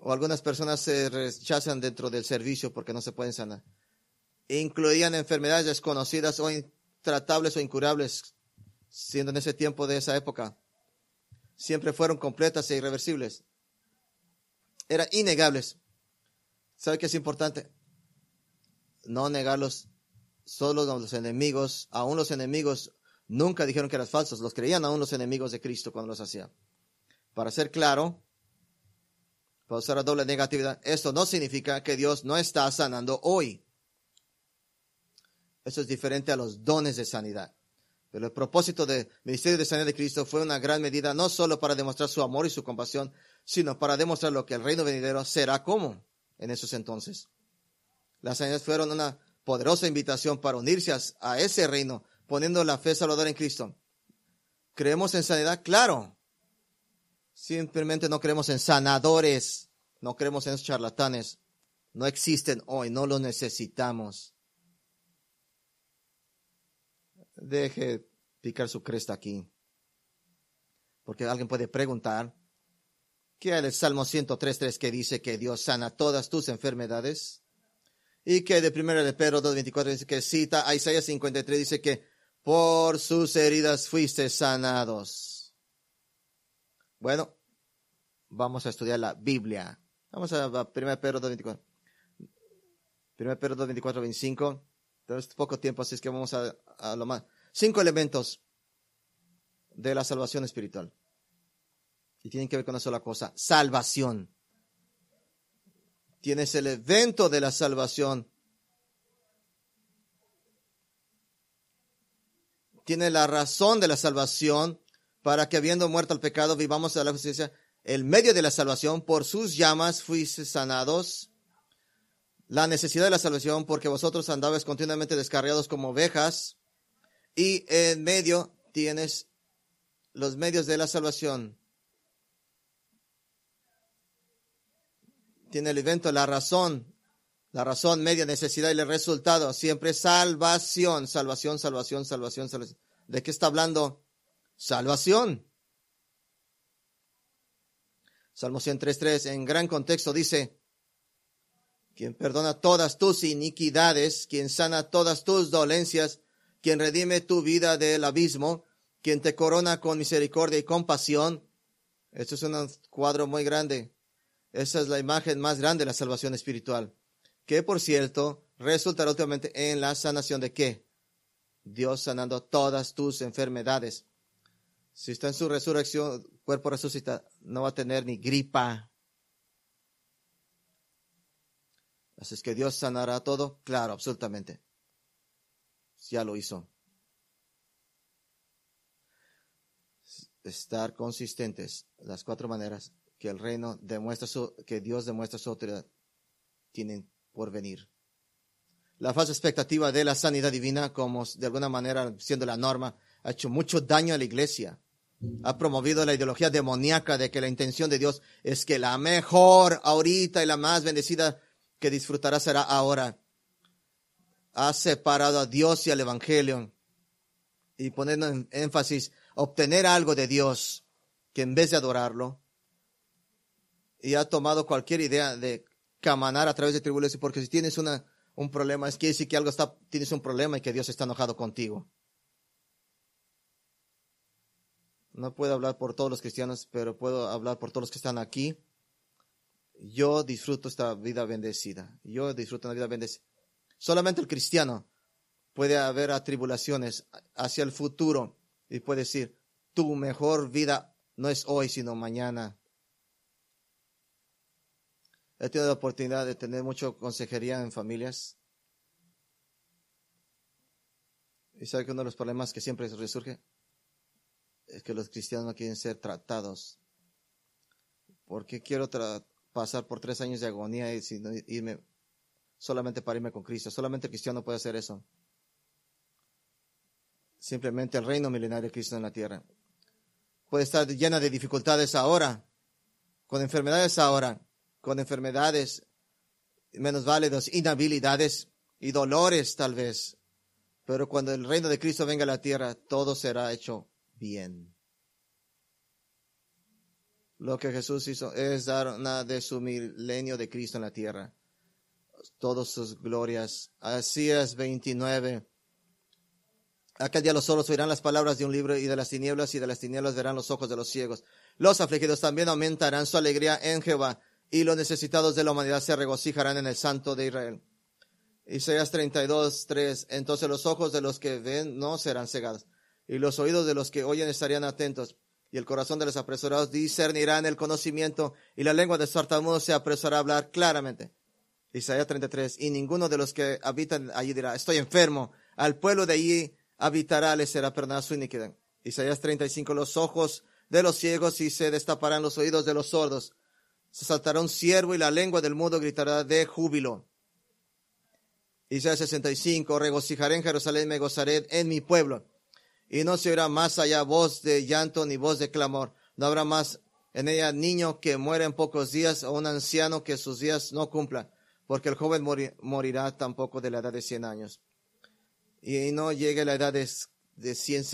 Speaker 1: O algunas personas se rechazan dentro del servicio porque no se pueden sanar. Incluían enfermedades desconocidas o intratables o incurables, siendo en ese tiempo de esa época. Siempre fueron completas e irreversibles. Eran innegables. ¿Sabe qué es importante? No negarlos solo los enemigos, aún los enemigos nunca dijeron que eran falsos, los creían aún los enemigos de Cristo cuando los hacía. Para ser claro, para usar la doble negatividad, esto no significa que Dios no está sanando hoy. Eso es diferente a los dones de sanidad. Pero el propósito del ministerio de sanidad de Cristo fue una gran medida no solo para demostrar su amor y su compasión, sino para demostrar lo que el reino venidero será como en esos entonces. Las sanidades fueron una poderosa invitación para unirse a, ese reino, poniendo la fe salvadora en Cristo. ¿Creemos en sanidad? Claro. Simplemente no creemos en sanadores, no creemos en esos charlatanes. No existen hoy, no los necesitamos. Deje picar su cresta aquí. Porque alguien puede preguntar, ¿qué hay el Salmo 103.3 que dice que Dios sana todas tus enfermedades? Y que de primera de Pedro 2.24 dice que cita a Isaías 53, dice que por sus heridas fuiste sanados. Bueno, vamos a estudiar la Biblia. Vamos a 1 Pedro 2.24. 1 Pedro 2.24, 25. Tenemos poco tiempo, así es que vamos a, a lo más. Cinco elementos de la salvación espiritual. Y tienen que ver con una sola cosa, salvación tienes el evento de la salvación. Tiene la razón de la salvación para que habiendo muerto el pecado vivamos a la justicia. El medio de la salvación, por sus llamas fuiste sanados. La necesidad de la salvación, porque vosotros andabais continuamente descarriados como ovejas. Y en medio tienes los medios de la salvación. Tiene el evento, la razón, la razón, media necesidad y el resultado. Siempre salvación, salvación, salvación, salvación, salvación. ¿De qué está hablando? Salvación. Salmo 103.3, en gran contexto dice, quien perdona todas tus iniquidades, quien sana todas tus dolencias, quien redime tu vida del abismo, quien te corona con misericordia y compasión. Esto es un cuadro muy grande. Esa es la imagen más grande de la salvación espiritual, que por cierto resultará últimamente en la sanación de qué? Dios sanando todas tus enfermedades. Si está en su resurrección, cuerpo resucita, no va a tener ni gripa. Así es que Dios sanará todo, claro, absolutamente. Ya lo hizo. Estar consistentes, las cuatro maneras que el reino demuestra su, que Dios demuestra su autoridad, tienen por venir. La falsa expectativa de la sanidad divina, como de alguna manera siendo la norma, ha hecho mucho daño a la iglesia. Ha promovido la ideología demoníaca de que la intención de Dios es que la mejor ahorita y la más bendecida que disfrutará será ahora. Ha separado a Dios y al Evangelio y poniendo énfasis obtener algo de Dios, que en vez de adorarlo, y ha tomado cualquier idea de caminar a través de tribulaciones, porque si tienes una, un problema, es que decir que algo está, tienes un problema y que Dios está enojado contigo. No puedo hablar por todos los cristianos, pero puedo hablar por todos los que están aquí. Yo disfruto esta vida bendecida. Yo disfruto una vida bendecida. Solamente el cristiano puede haber atribulaciones hacia el futuro y puede decir, tu mejor vida no es hoy, sino mañana. He tenido la oportunidad de tener mucha consejería en familias. Y sabe que uno de los problemas que siempre resurge es que los cristianos no quieren ser tratados. ¿Por qué quiero pasar por tres años de agonía y irme solamente para irme con Cristo? Solamente el cristiano puede hacer eso. Simplemente el reino milenario de Cristo en la tierra. Puede estar llena de dificultades ahora, con enfermedades ahora, con enfermedades menos válidos, inhabilidades y dolores tal vez. Pero cuando el reino de Cristo venga a la tierra, todo será hecho bien. Lo que Jesús hizo es dar una de su milenio de Cristo en la tierra. Todas sus glorias. Así es 29. Aquel día los solos oirán las palabras de un libro y de las tinieblas y de las tinieblas verán los ojos de los ciegos. Los afligidos también aumentarán su alegría en Jehová y los necesitados de la humanidad se regocijarán en el Santo de Israel. Isaías 32, 3. Entonces los ojos de los que ven no serán cegados y los oídos de los que oyen estarían atentos, y el corazón de los apresurados discernirán el conocimiento, y la lengua de tartamudos se apresurará a hablar claramente. Isaías 33, y ninguno de los que habitan allí dirá, estoy enfermo, al pueblo de allí habitará, le será perdonada su iniquidad. Isaías 35, los ojos de los ciegos y se destaparán los oídos de los sordos. Se saltará un ciervo y la lengua del mudo gritará de júbilo. Isaías 65, regocijaré en Jerusalén, me gozaré en mi pueblo y no se oirá más allá voz de llanto ni voz de clamor. No habrá más en ella niño que muera en pocos días o un anciano que sus días no cumpla, porque el joven morirá tampoco de la edad de cien años. Y no llegue la edad de, de cien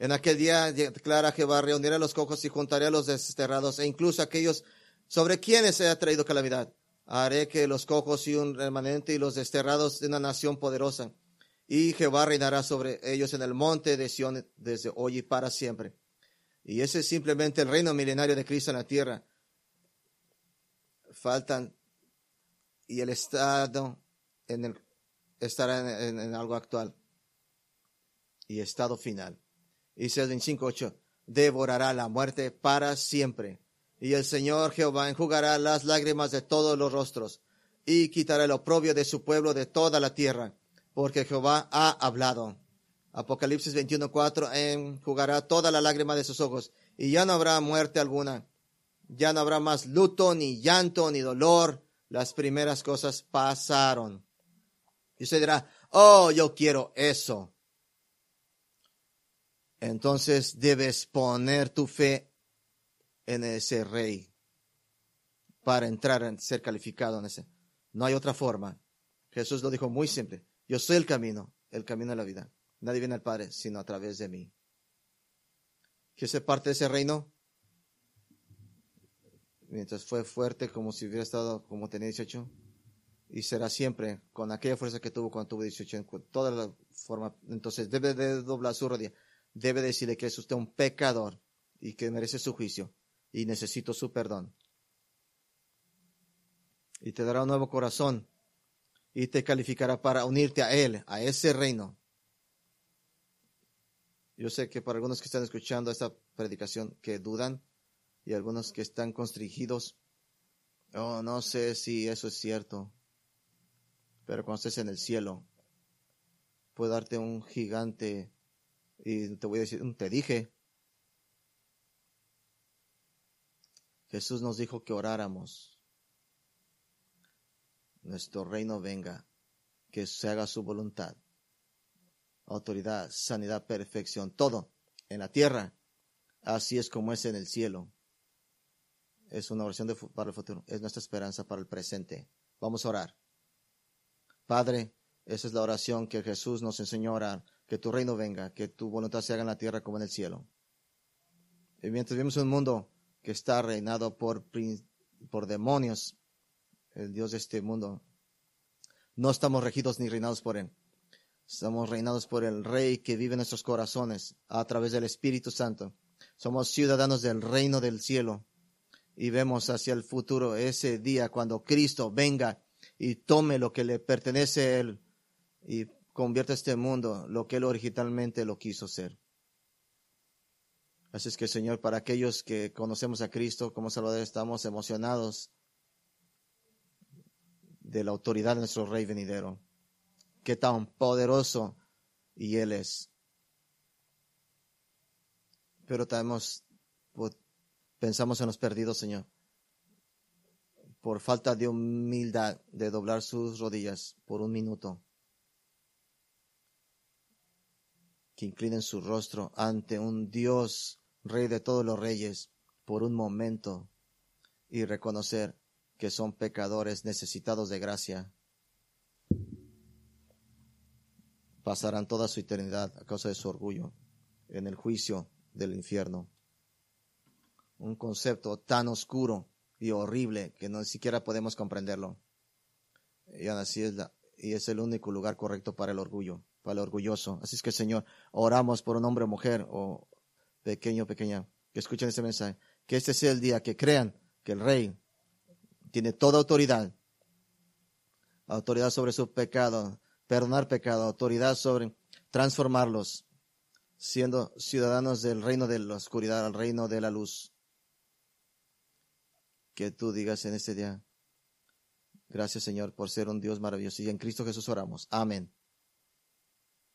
Speaker 1: En aquel día declara Jehová, reuniré a los cojos y juntaré a los desterrados, e incluso aquellos sobre quienes se ha traído calamidad. Haré que los cojos y un remanente y los desterrados de una nación poderosa y Jehová reinará sobre ellos en el monte de Sion desde hoy y para siempre. Y ese es simplemente el reino milenario de Cristo en la tierra. Faltan y el estado en el, estará en, algo actual y estado final. Y en 5.8, devorará la muerte para siempre. Y el Señor Jehová enjugará las lágrimas de todos los rostros y quitará el oprobio de su pueblo de toda la tierra porque Jehová ha hablado. Apocalipsis 21:4 enjugará toda la lágrima de sus ojos y ya no habrá muerte alguna. Ya no habrá más luto, ni llanto, ni dolor. Las primeras cosas pasaron. Y usted dirá, oh, yo quiero eso. Entonces debes poner tu fe en ese rey para entrar en ser calificado en ese. No hay otra forma. Jesús lo dijo muy simple. Yo soy el camino, el camino de la vida. Nadie viene al Padre sino a través de mí. ¿Quieres ser parte de ese reino? Mientras fue fuerte como si hubiera estado como tenía 18 y será siempre con aquella fuerza que tuvo cuando tuvo 18 en toda la forma. Entonces debe de doblar su rodilla, debe decirle que es usted un pecador y que merece su juicio y necesito su perdón. Y te dará un nuevo corazón y te calificará para unirte a Él, a ese reino. Yo sé que para algunos que están escuchando esta predicación que dudan y algunos que están constringidos, oh, no sé si eso es cierto, pero cuando estés en el cielo, puedo darte un gigante y te voy a decir, te dije. Jesús nos dijo que oráramos nuestro reino venga, que se haga su voluntad. Autoridad, sanidad, perfección, todo en la tierra, así es como es en el cielo. Es una oración de, para el futuro, es nuestra esperanza para el presente. Vamos a orar. Padre, esa es la oración que Jesús nos enseñó a orar, que tu reino venga, que tu voluntad se haga en la tierra como en el cielo. Y mientras vivimos en un mundo que está reinado por, por demonios, el Dios de este mundo, no estamos regidos ni reinados por Él. Estamos reinados por el Rey que vive en nuestros corazones a través del Espíritu Santo. Somos ciudadanos del reino del cielo y vemos hacia el futuro ese día cuando Cristo venga y tome lo que le pertenece a Él y convierta este mundo lo que Él originalmente lo quiso ser. Así es que, Señor, para aquellos que conocemos a Cristo como Salvador, estamos emocionados de la autoridad de nuestro Rey venidero. Qué tan poderoso y Él es. Pero tenemos, pensamos en los perdidos, Señor. Por falta de humildad de doblar sus rodillas por un minuto. Que inclinen su rostro ante un Dios Rey de todos los reyes, por un momento y reconocer que son pecadores necesitados de gracia, pasarán toda su eternidad a causa de su orgullo en el juicio del infierno. Un concepto tan oscuro y horrible que no siquiera podemos comprenderlo. Y así es, la, y es el único lugar correcto para el orgullo, orgulloso. Así es que, Señor, oramos por un hombre o mujer o pequeño, pequeña, que escuchen este mensaje, que este sea el día que crean que el rey tiene toda autoridad, autoridad sobre su pecado, perdonar pecado, autoridad sobre transformarlos, siendo ciudadanos del reino de la oscuridad al reino de la luz. Que tú digas en este día, gracias Señor por ser un Dios maravilloso y en Cristo Jesús oramos. Amén.